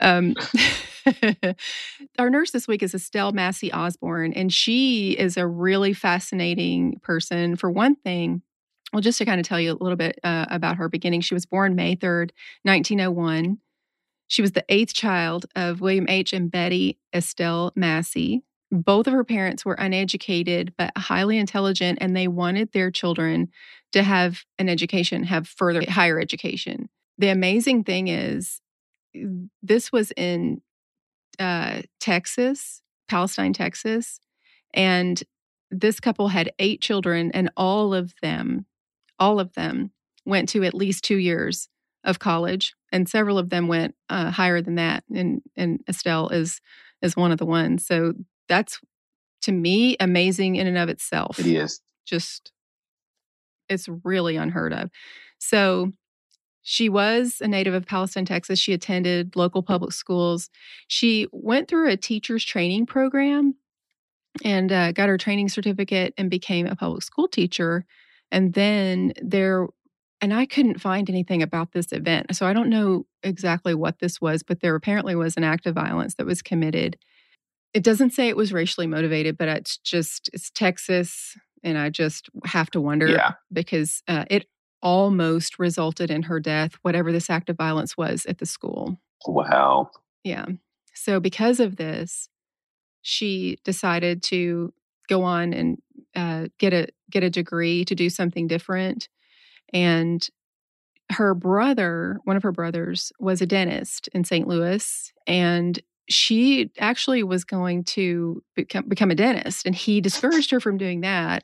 um, our nurse this week is Estelle Massey Osborne, and she is a really fascinating person. For one thing, well, just to kind of tell you a little bit uh, about her beginning, she was born May 3rd, 1901. She was the eighth child of William H. and Betty Estelle Massey. Both of her parents were uneducated but highly intelligent, and they wanted their children to have an education, have further higher education. The amazing thing is, this was in uh, Texas, Palestine, Texas. And this couple had eight children, and all of them, all of them went to at least two years of college, and several of them went uh, higher than that. And and Estelle is is one of the ones. So that's to me amazing in and of itself. It is just it's really unheard of. So she was a native of Palestine, Texas. She attended local public schools. She went through a teacher's training program and uh, got her training certificate and became a public school teacher. And then there, and I couldn't find anything about this event. So I don't know exactly what this was, but there apparently was an act of violence that was committed. It doesn't say it was racially motivated, but it's just, it's Texas. And I just have to wonder yeah. because uh, it almost resulted in her death, whatever this act of violence was at the school. Wow. Yeah. So, because of this, she decided to go on and uh, get a get a degree to do something different. And her brother, one of her brothers, was a dentist in St. Louis, and she actually was going to become, become a dentist, and he discouraged her from doing that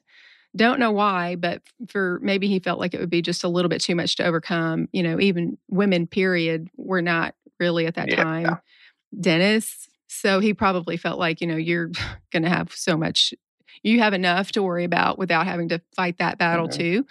don't know why, but for maybe he felt like it would be just a little bit too much to overcome. You know, even women, period, were not really at that yeah. time dentists. So he probably felt like, you know, you're going to have so much, you have enough to worry about without having to fight that battle mm-hmm. too.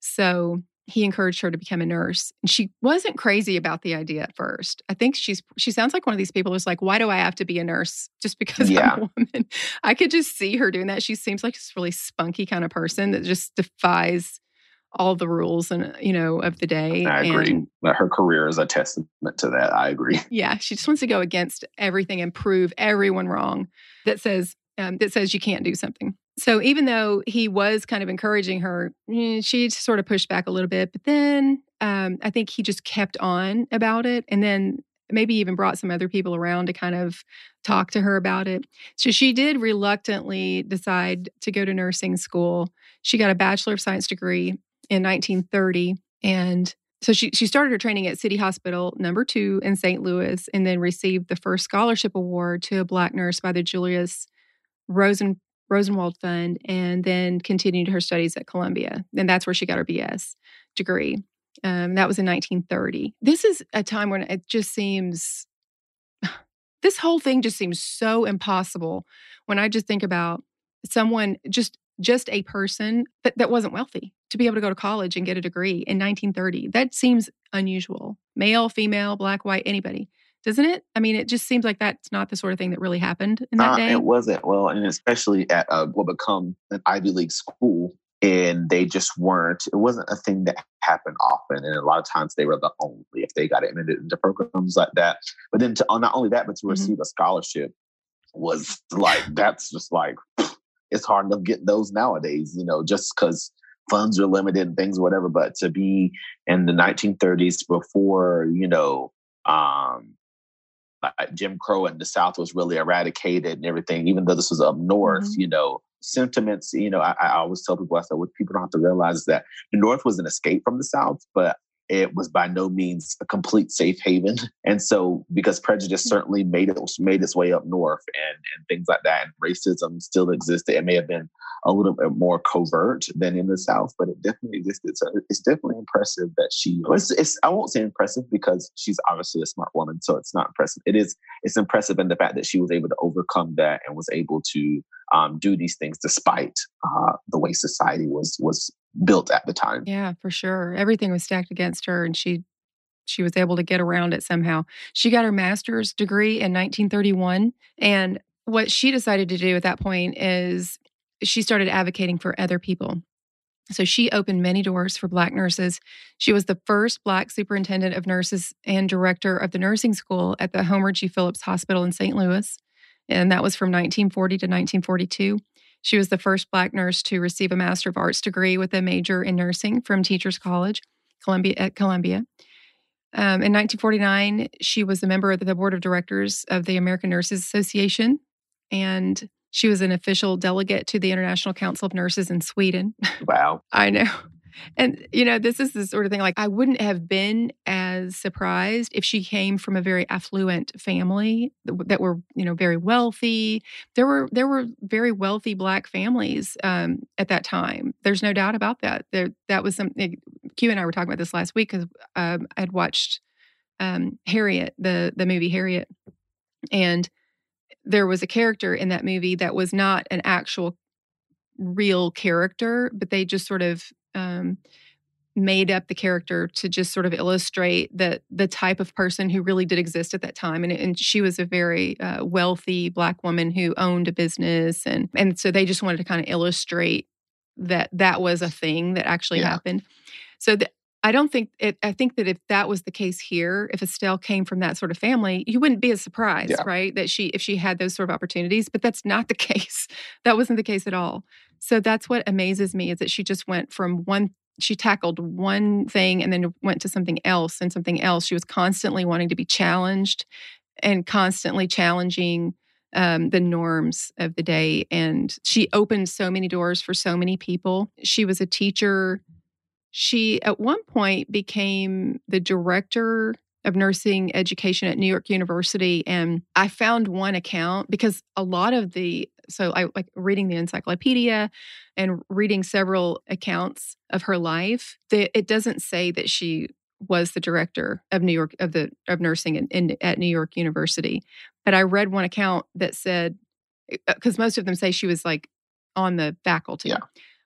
So he encouraged her to become a nurse and she wasn't crazy about the idea at first. I think she's she sounds like one of these people who's like why do i have to be a nurse just because yeah. i'm a woman? I could just see her doing that. She seems like this really spunky kind of person that just defies all the rules and you know of the day i agree. and, her career is a testament to that. I agree. Yeah she just wants to go against everything and prove everyone wrong that says um, that says you can't do something so even though he was kind of encouraging her, eh, she sort of pushed back a little bit. But then um, I think he just kept on about it, and then maybe even brought some other people around to kind of talk to her about it. So she did reluctantly decide to go to nursing school. She got a bachelor of science degree in 1930, and so she she started her training at City Hospital Number Two in St. Louis, and then received the first scholarship award to a black nurse by the Julius Rosen Rosenwald Fund and then continued her studies at Columbia. And that's where she got her BS. degree. Um, that was in 1930. This is a time when it just seems, this whole thing just seems so impossible when I just think about someone, just just a person that, that wasn't wealthy to be able to go to college and get a degree in 1930. That seems unusual. Male, female, black, white, anybody doesn't it? I mean, it just seems like that's not the sort of thing that really happened in that uh, day. It wasn't. Well, and especially at uh, what become an Ivy League school, and they just weren't. It wasn't a thing that happened often, and a lot of times they were the only if they got admitted into programs like that. But then, to, uh, not only that, but to mm-hmm. receive a scholarship was like that's just like it's hard enough getting those nowadays. You know, just because funds are limited and things, whatever. But to be in the 1930s before you know um, Jim Crow in the South was really eradicated and everything, even though this was up north, mm-hmm. you know, sentiments, you know, I, I, always tell people, I said, what people don't have to realize is that the North was an escape from the South, but it was by no means a complete safe haven. And so because prejudice mm. certainly made it made its way up north and, and things like that, and racism still existed. It may have been a little bit more covert than in the South, but it definitely existed. So it's definitely impressive that she it's, it's I won't say impressive because she's obviously a smart woman, so it's not impressive. It is it's impressive in the fact that she was able to overcome that and was able to um, do these things despite uh, the way society was was built at the time. Yeah, for sure. Everything was stacked against her, and she she was able to get around it somehow. She got her master's degree in 1931, and what she decided to do at that point is she started advocating for other people. So she opened many doors for Black nurses. She was the first Black superintendent of nurses and director of the nursing school at the Homer G. Phillips Hospital in St. Louis. And that was from 1940 to 1942. She was the first Black nurse to receive a Master of Arts degree with a major in nursing from Teachers College, Columbia at Columbia. Um, in 1949, she was a member of the board of directors of the American Nurses Association, and she was an official delegate to the International Council of Nurses in Sweden. Wow. I know. And, you know, this is the sort of thing like I wouldn't have been as surprised if she came from a very affluent family that were, you know, very wealthy. There were there were very wealthy black families um, at that time. There's no doubt about that. There that was something Q and I were talking about this last week because um, I'd watched um, Harriet, the the movie Harriet, and there was a character in that movie that was not an actual real character, but they just sort of um, made up the character to just sort of illustrate that the type of person who really did exist at that time. And, and she was a very uh, wealthy black woman who owned a business, and and so they just wanted to kind of illustrate that that was a thing that actually yeah. happened. So the, I don't think it, I think that if that was the case here, if Estelle came from that sort of family, you wouldn't be as surprised, yeah. right? That she, if she had those sort of opportunities, but that's not the case. That wasn't the case at all. So that's what amazes me is that she just went from one she tackled one thing and then went to something else and something else. She was constantly wanting to be challenged and constantly challenging um, the norms of the day. And she opened so many doors for so many people. She was a teacher. She, at one point, became the director of nursing education at New York University. And I found one account because a lot of the so I like reading the encyclopedia and reading several accounts of her life. The, it doesn't say that she was the director of New York of the of nursing in, in, at New York University, but I read one account that said because uh, most of them say she was like on the faculty. Yeah.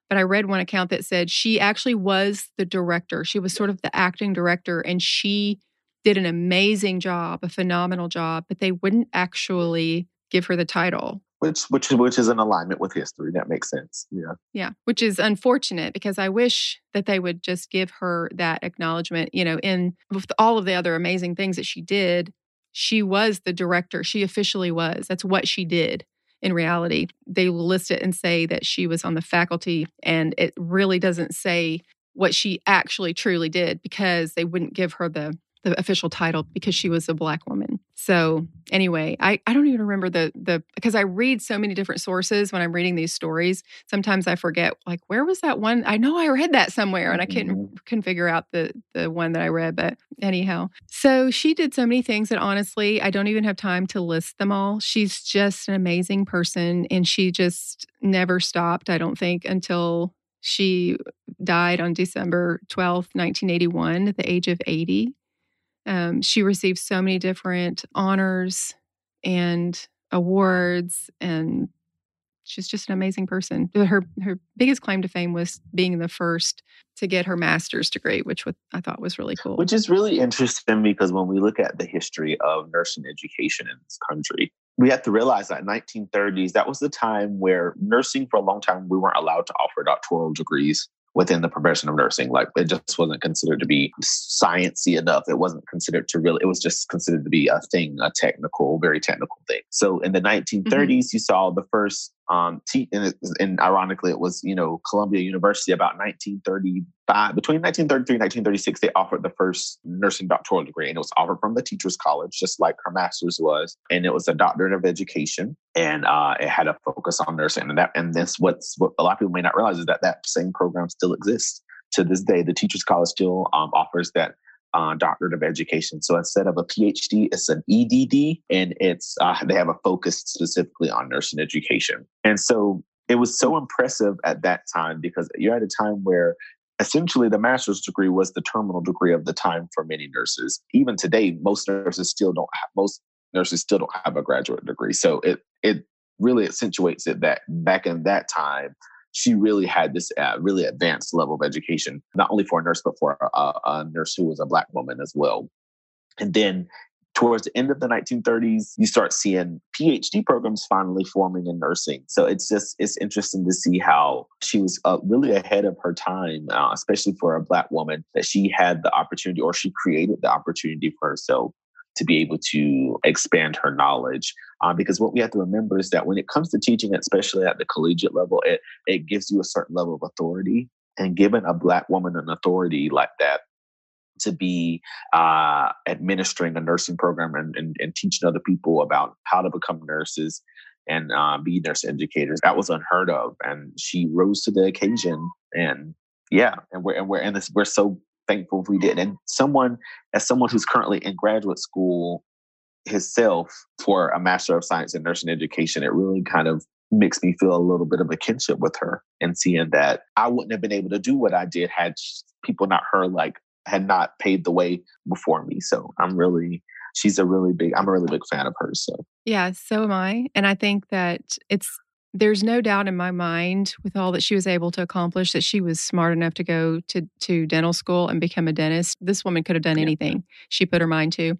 But I read one account that said she actually was the director. She was sort of the acting director, and she did an amazing job, a phenomenal job. But they wouldn't actually give her the title which which which is in alignment with history. That makes sense. Yeah. Yeah, which is unfortunate because I wish that they would just give her that acknowledgement. You know, in with all of the other amazing things that she did, she was the director. She officially was. That's what she did. In reality, they will list it and say that she was on the faculty, and it really doesn't say what she actually truly did because they wouldn't give her the the official title because she was a black woman. So anyway, I, I don't even remember the the because I read so many different sources when I'm reading these stories. Sometimes I forget like where was that one? I know I read that somewhere and I couldn't mm-hmm. can figure out the the one that I read, but anyhow. So she did so many things that honestly I don't even have time to list them all. She's just an amazing person and she just never stopped, I don't think, until She died on December 12th, 1981, at the age of 80. Um, she received so many different honors and awards, and she's just an amazing person. Her her biggest claim to fame was being the first to get her master's degree, which I thought was really cool. Which is really interesting because when we look at the history of nursing education in this country, we have to realize that in 1930s, that was the time where nursing for a long time, we weren't allowed to offer doctoral degrees within the profession of nursing. Like it just wasn't considered to be sciency enough. It wasn't considered to really, it was just considered to be a thing, a technical, very technical thing. So in the 1930s, mm-hmm. you saw the first um, te- and, it, and ironically, it was, you know, Columbia University about 1935 between 1933 and 1936, they offered the first nursing doctoral degree, and it was offered from the Teachers College, just like her master's was. And it was a doctorate of education, and uh, it had a focus on nursing. And that, and this, what's what a lot of people may not realize is that that same program still exists to this day. The Teachers College still um, offers that uh, doctorate of education. So instead of a PhD, it's an EDD, and it's uh, they have a focus specifically on nursing education. And so it was so impressive at that time because you're at a time where essentially the master's degree was the terminal degree of the time for many nurses. Even today, most nurses still don't have most nurses still don't have a graduate degree. So it it really accentuates it that back in that time, she really had this uh, really advanced level of education, not only for a nurse but for a, a nurse who was a black woman as well. And then towards the end of the 1930s, you start seeing PhD programs finally forming in nursing. So it's just it's interesting to see how she was uh, really ahead of her time, uh, especially for a black woman, that she had the opportunity or she created the opportunity for herself to be able to expand her knowledge. Um, because what we have to remember is that when it comes to teaching, especially at the collegiate level, it it gives you a certain level of authority. And given a black woman an authority like that, to be uh, administering a nursing program and, and, and, teaching other people about how to become nurses and uh, be nurse educators. That was unheard of, and she rose to the occasion. And yeah, and we're and we're and this, we're so thankful we did. And someone, as someone who's currently in graduate school himself for a Master of Science in Nursing Education, it really kind of makes me feel a little bit of a kinship with her and seeing that I wouldn't have been able to do what I did had people not her like had not paved the way before me. So I'm really, she's a really big, I'm a really big fan of hers. So yeah, so am I. And I think that it's, there's no doubt in my mind with all that she was able to accomplish that she was smart enough to go to to dental school and become a dentist. This woman could have done anything she put her mind to.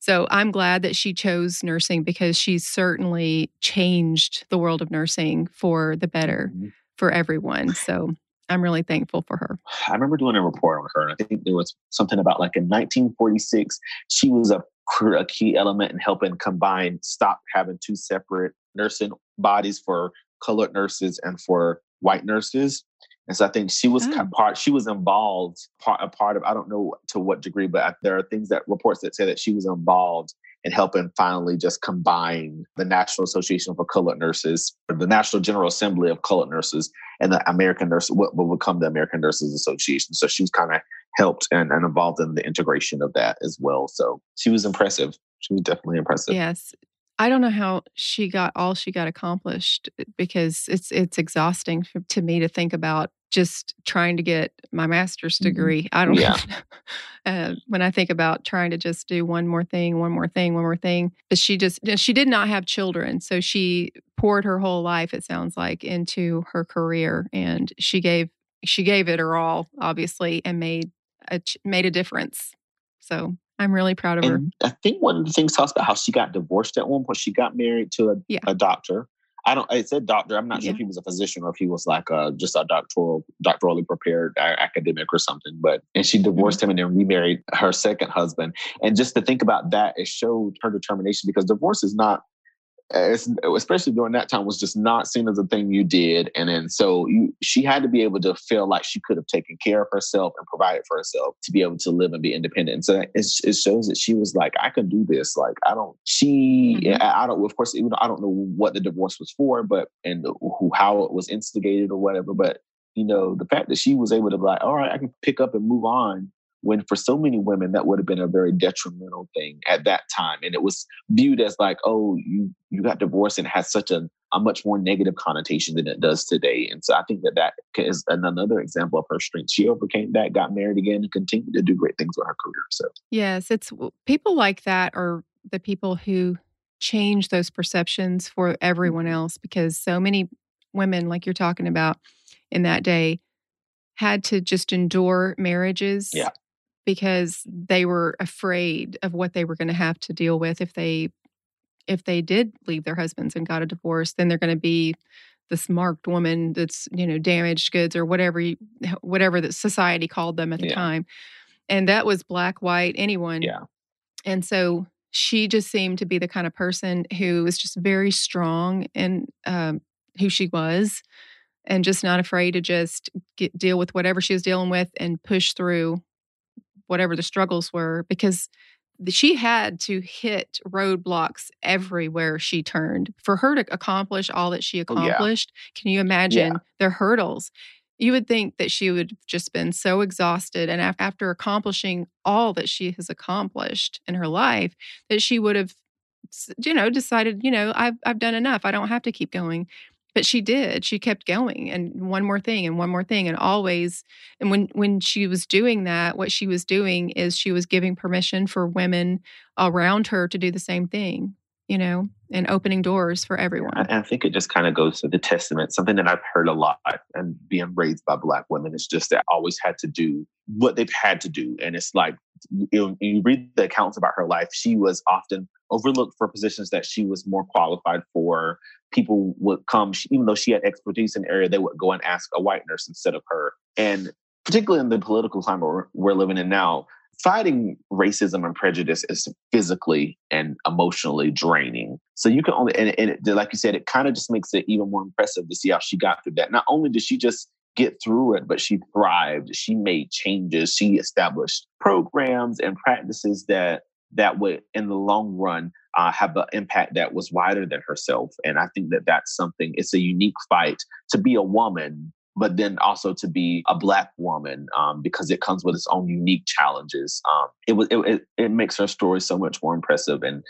So I'm glad that she chose nursing because she's certainly changed the world of nursing for the better mm-hmm. for everyone. So I'm really thankful for her. I remember doing a report on her, and I think there was something about like in 1946, she was a, a key element in helping combine, stop having two separate nursing bodies for colored nurses and for white nurses. And so I think she was oh. part, she was involved, part, a part of, I don't know to what degree, but there are things that reports that say that she was involved in helping finally just combine the National Association for Colored Nurses, the National General Assembly of Colored Nurses, and the American Nurse, what will become the American Nurses Association. So she was kind of helped and, and involved in the integration of that as well. So she was impressive. She was definitely impressive. Yes. I don't know how she got all she got accomplished eh, because it's it's exhausting to me to think about just trying to get my master's mm-hmm. degree. I don't yeah. know. uh, when I think about trying to just do one more thing, one more thing, one more thing, but she just she did not have children, so she poured her whole life. It sounds like into her career, and she gave she gave it her all, obviously, and made a made a difference. So I'm really proud of and her. I think one of the things talks about how she got divorced at one point. She got married to a, yeah. a doctor. I don't. I said doctor. I'm not sure if he was a physician or if he was like a, just a doctoral, doctorally prepared academic or something. But and she divorced mm-hmm. him and then remarried her second husband. And just to think about that, it showed her determination because divorce is not especially during that time was just not seen as a thing you did. And then so you, she had to be able to feel like she could have taken care of herself and provided for herself to be able to live and be independent. And so it, it shows that she was like i can do this. Like i don't she mm-hmm. I, I, don't of course even i don't know what the divorce was for but and who, how it was instigated or whatever but you know the fact that she was able to be like all right i can pick up and move on when for so many women that would have been a very detrimental thing at that time and it was viewed as like oh you you got divorced and it had such a a much more negative connotation than it does today. And so I think that that is another example of her strength. She overcame that, got married again, and continued to do great things with her career. So yes, it's people like that are the people who change those perceptions for everyone mm-hmm. else because so many women, like you're talking about in that day, had to just endure marriages yeah. Because they were afraid of what they were going to have to deal with if they if they did leave their husbands and got a divorce, then they're going to be this marked woman that's you know damaged goods or whatever you, whatever that society called them at the yeah. time, and that was black, white, anyone. Yeah. And so she just seemed to be the kind of person who was just very strong in um, who she was, and just not afraid to just get, deal with whatever she was dealing with and push through whatever the struggles were because she had to hit roadblocks everywhere she turned for her to accomplish all that she accomplished. Oh, yeah. Can you imagine yeah. the hurdles? You would think that she would have just been so exhausted. And after accomplishing all that she has accomplished in her life, that she would have, you know, decided, you know, I've, I've done enough. I don't have to keep going but she did she kept going and one more thing and one more thing and always and when when she was doing that what she was doing is she was giving permission for women around her to do the same thing you know and opening doors for everyone. I, I think it just kind of goes to the testament something that i've heard a lot and being raised by black women is just that always had to do what they've had to do. And it's like you, you read the accounts about her life she was often overlooked for positions that she was more qualified for. People would come, even though she had expertise in the area, they would go and ask a white nurse instead of her. And particularly in the political climate we're living in now, fighting racism and prejudice is physically and emotionally draining. So you can only, and, and it, like you said, it kind of just makes it even more impressive to see how she got through that. Not only did she just get through it, but she thrived. She made changes. She established programs and practices that that would, in the long run, uh, have an impact that was wider than herself. And I think that that's something, it's a unique fight to be a woman, but then also to be a Black woman um, because it comes with its own unique challenges. Um, it, was, it, it makes her story so much more impressive. And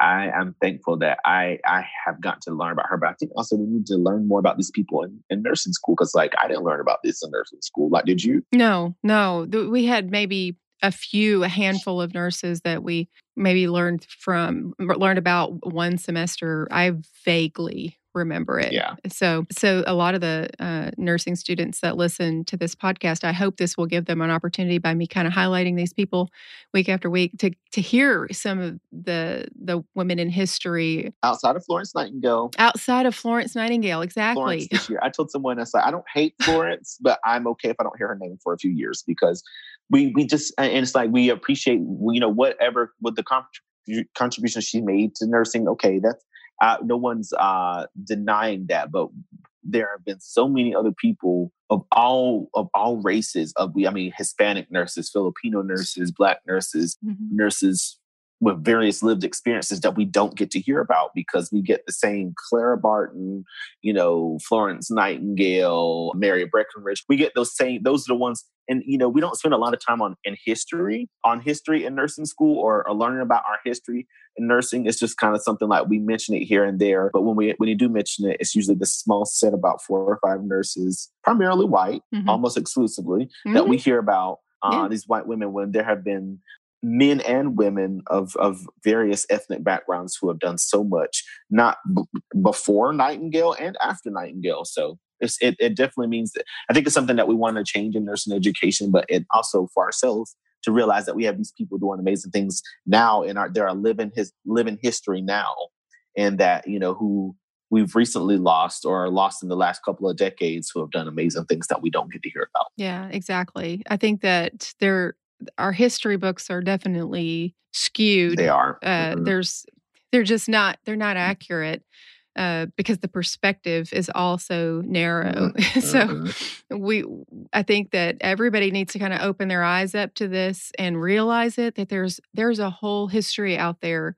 I am thankful that I I have gotten to learn about her, but I think also we need to learn more about these people in, in nursing school because like I didn't learn about this in nursing school. Like, did you? No, no. We had maybe a few, a handful of nurses that we maybe learned from, learned about one semester. I vaguely remember it. Yeah. So, so a lot of the uh, nursing students that listen to this podcast, I hope this will give them an opportunity by me kind of highlighting these people week after week to to hear some of the the women in history outside of Florence Nightingale. Outside of Florence Nightingale, exactly. Florence this year, I told someone I said I don't hate Florence, but I'm okay if I don't hear her name for a few years because we we just and it's like we appreciate you know whatever with the contribution she made to nursing. Okay, that's uh, no one's uh, denying that, but there have been so many other people of all of all races of we I mean Hispanic nurses, Filipino nurses, black nurses, mm-hmm. nurses with various lived experiences that we don't get to hear about because we get the same Clara Barton, you know, Florence Nightingale, Mary Breckinridge. We get those same, those are the ones. And, you know, we don't spend a lot of time on in history, on history in nursing school or, or learning about our history in nursing. It's just kind of something like we mention it here and there. But when we when you do mention it, it's usually the small set about four or five nurses, primarily white, mm-hmm. almost exclusively, mm-hmm. that we mm-hmm. hear about uh, yeah. these white women when there have been men and women of, of various ethnic backgrounds who have done so much, not b- before Nightingale and after Nightingale. So it, it definitely means that I think it's something that we want to change in nursing education, but it also for ourselves to realize that we have these people doing amazing things now in our there are living his living history now, and that you know who we've recently lost or lost in the last couple of decades who have done amazing things that we don't get to hear about. Yeah, exactly. I think that there our history books are definitely skewed. They are. Uh, mm-hmm. There's they're just not they're not mm. accurate uh, because the perspective is also narrow. Mm-hmm. so mm-hmm. we I think that everybody needs to kind of open their eyes up to this and realize it that there's there's a whole history out there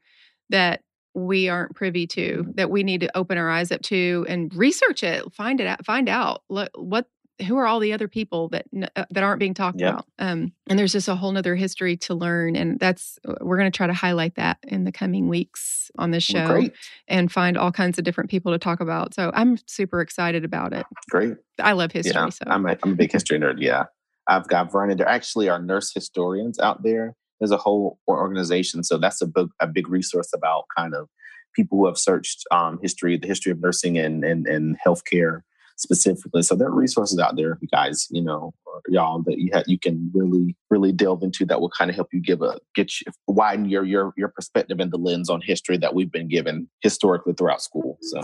that we aren't privy to mm-hmm. that we need to open our eyes up to and research it find it out find out what who are all the other people that uh, that aren't being talked yep. about? Um, and there's just a whole nother history to learn, and that's uh, we're going to try to highlight that in the coming weeks on this show, Great. and find all kinds of different people to talk about. So I'm super excited about it. Great. I love history. Yeah, so I'm a, I'm a big history nerd. Yeah, I've got Vernon. There actually are nurse historians out there. There's a whole organization, so that's a big a big resource about kind of people who have searched um, history, the history of nursing and and, and healthcare specifically. So there are resources out there, you guys, you know, y'all that you ha- you can really really delve into that will kind of help you give a get you, widen your your your perspective and the lens on history that we've been given historically throughout school. So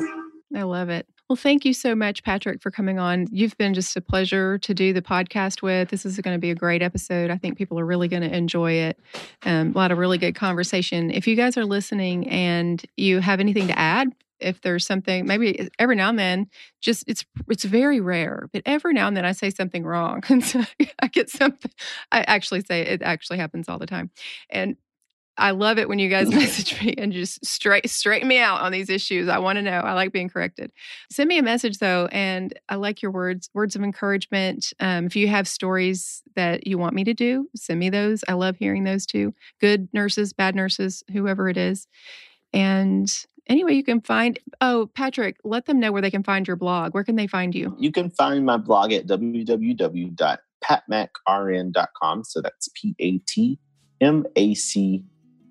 I love it. Well, thank you so much, Patrick, for coming on. You've been just a pleasure to do the podcast with. This is going to be a great episode. I think people are really going to enjoy it. Um, a lot of really good conversation. If you guys are listening and you have anything to add, if there's something maybe every now and then just it's it's very rare but every now and then i say something wrong and so i get something i actually say it actually happens all the time and I love it when you guys message me and just straight straighten me out on these issues. I want to know. I like being corrected. Send me a message though, and I like your words, words of encouragement. Um, if you have stories that you want me to do, send me those. I love hearing those too. Good nurses, bad nurses, whoever it is. And anyway, you can find. Oh, Patrick, let them know where they can find your blog. Where can they find you? You can find my blog at www.patmacrn.com. So that's P A T M A C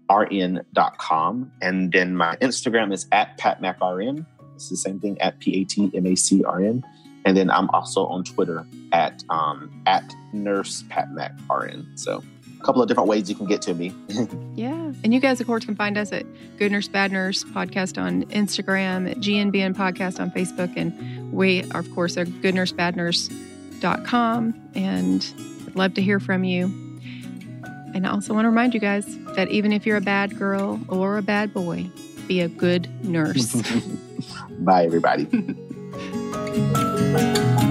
rn.com. And then my Instagram is at patmacrn. It's the same thing at P A T M A C R N. And then I'm also on Twitter at um, at nurse patmacrn. So a couple of different ways you can get to me. yeah. And you guys, of course, can find us at Good Nurse Bad Nurse podcast on Instagram, GNBN podcast on Facebook. And we, are, of course, are goodnursebadnurse.com. And I'd love to hear from you. And I also want to remind you guys that even if you're a bad girl or a bad boy, be a good nurse. Bye, everybody.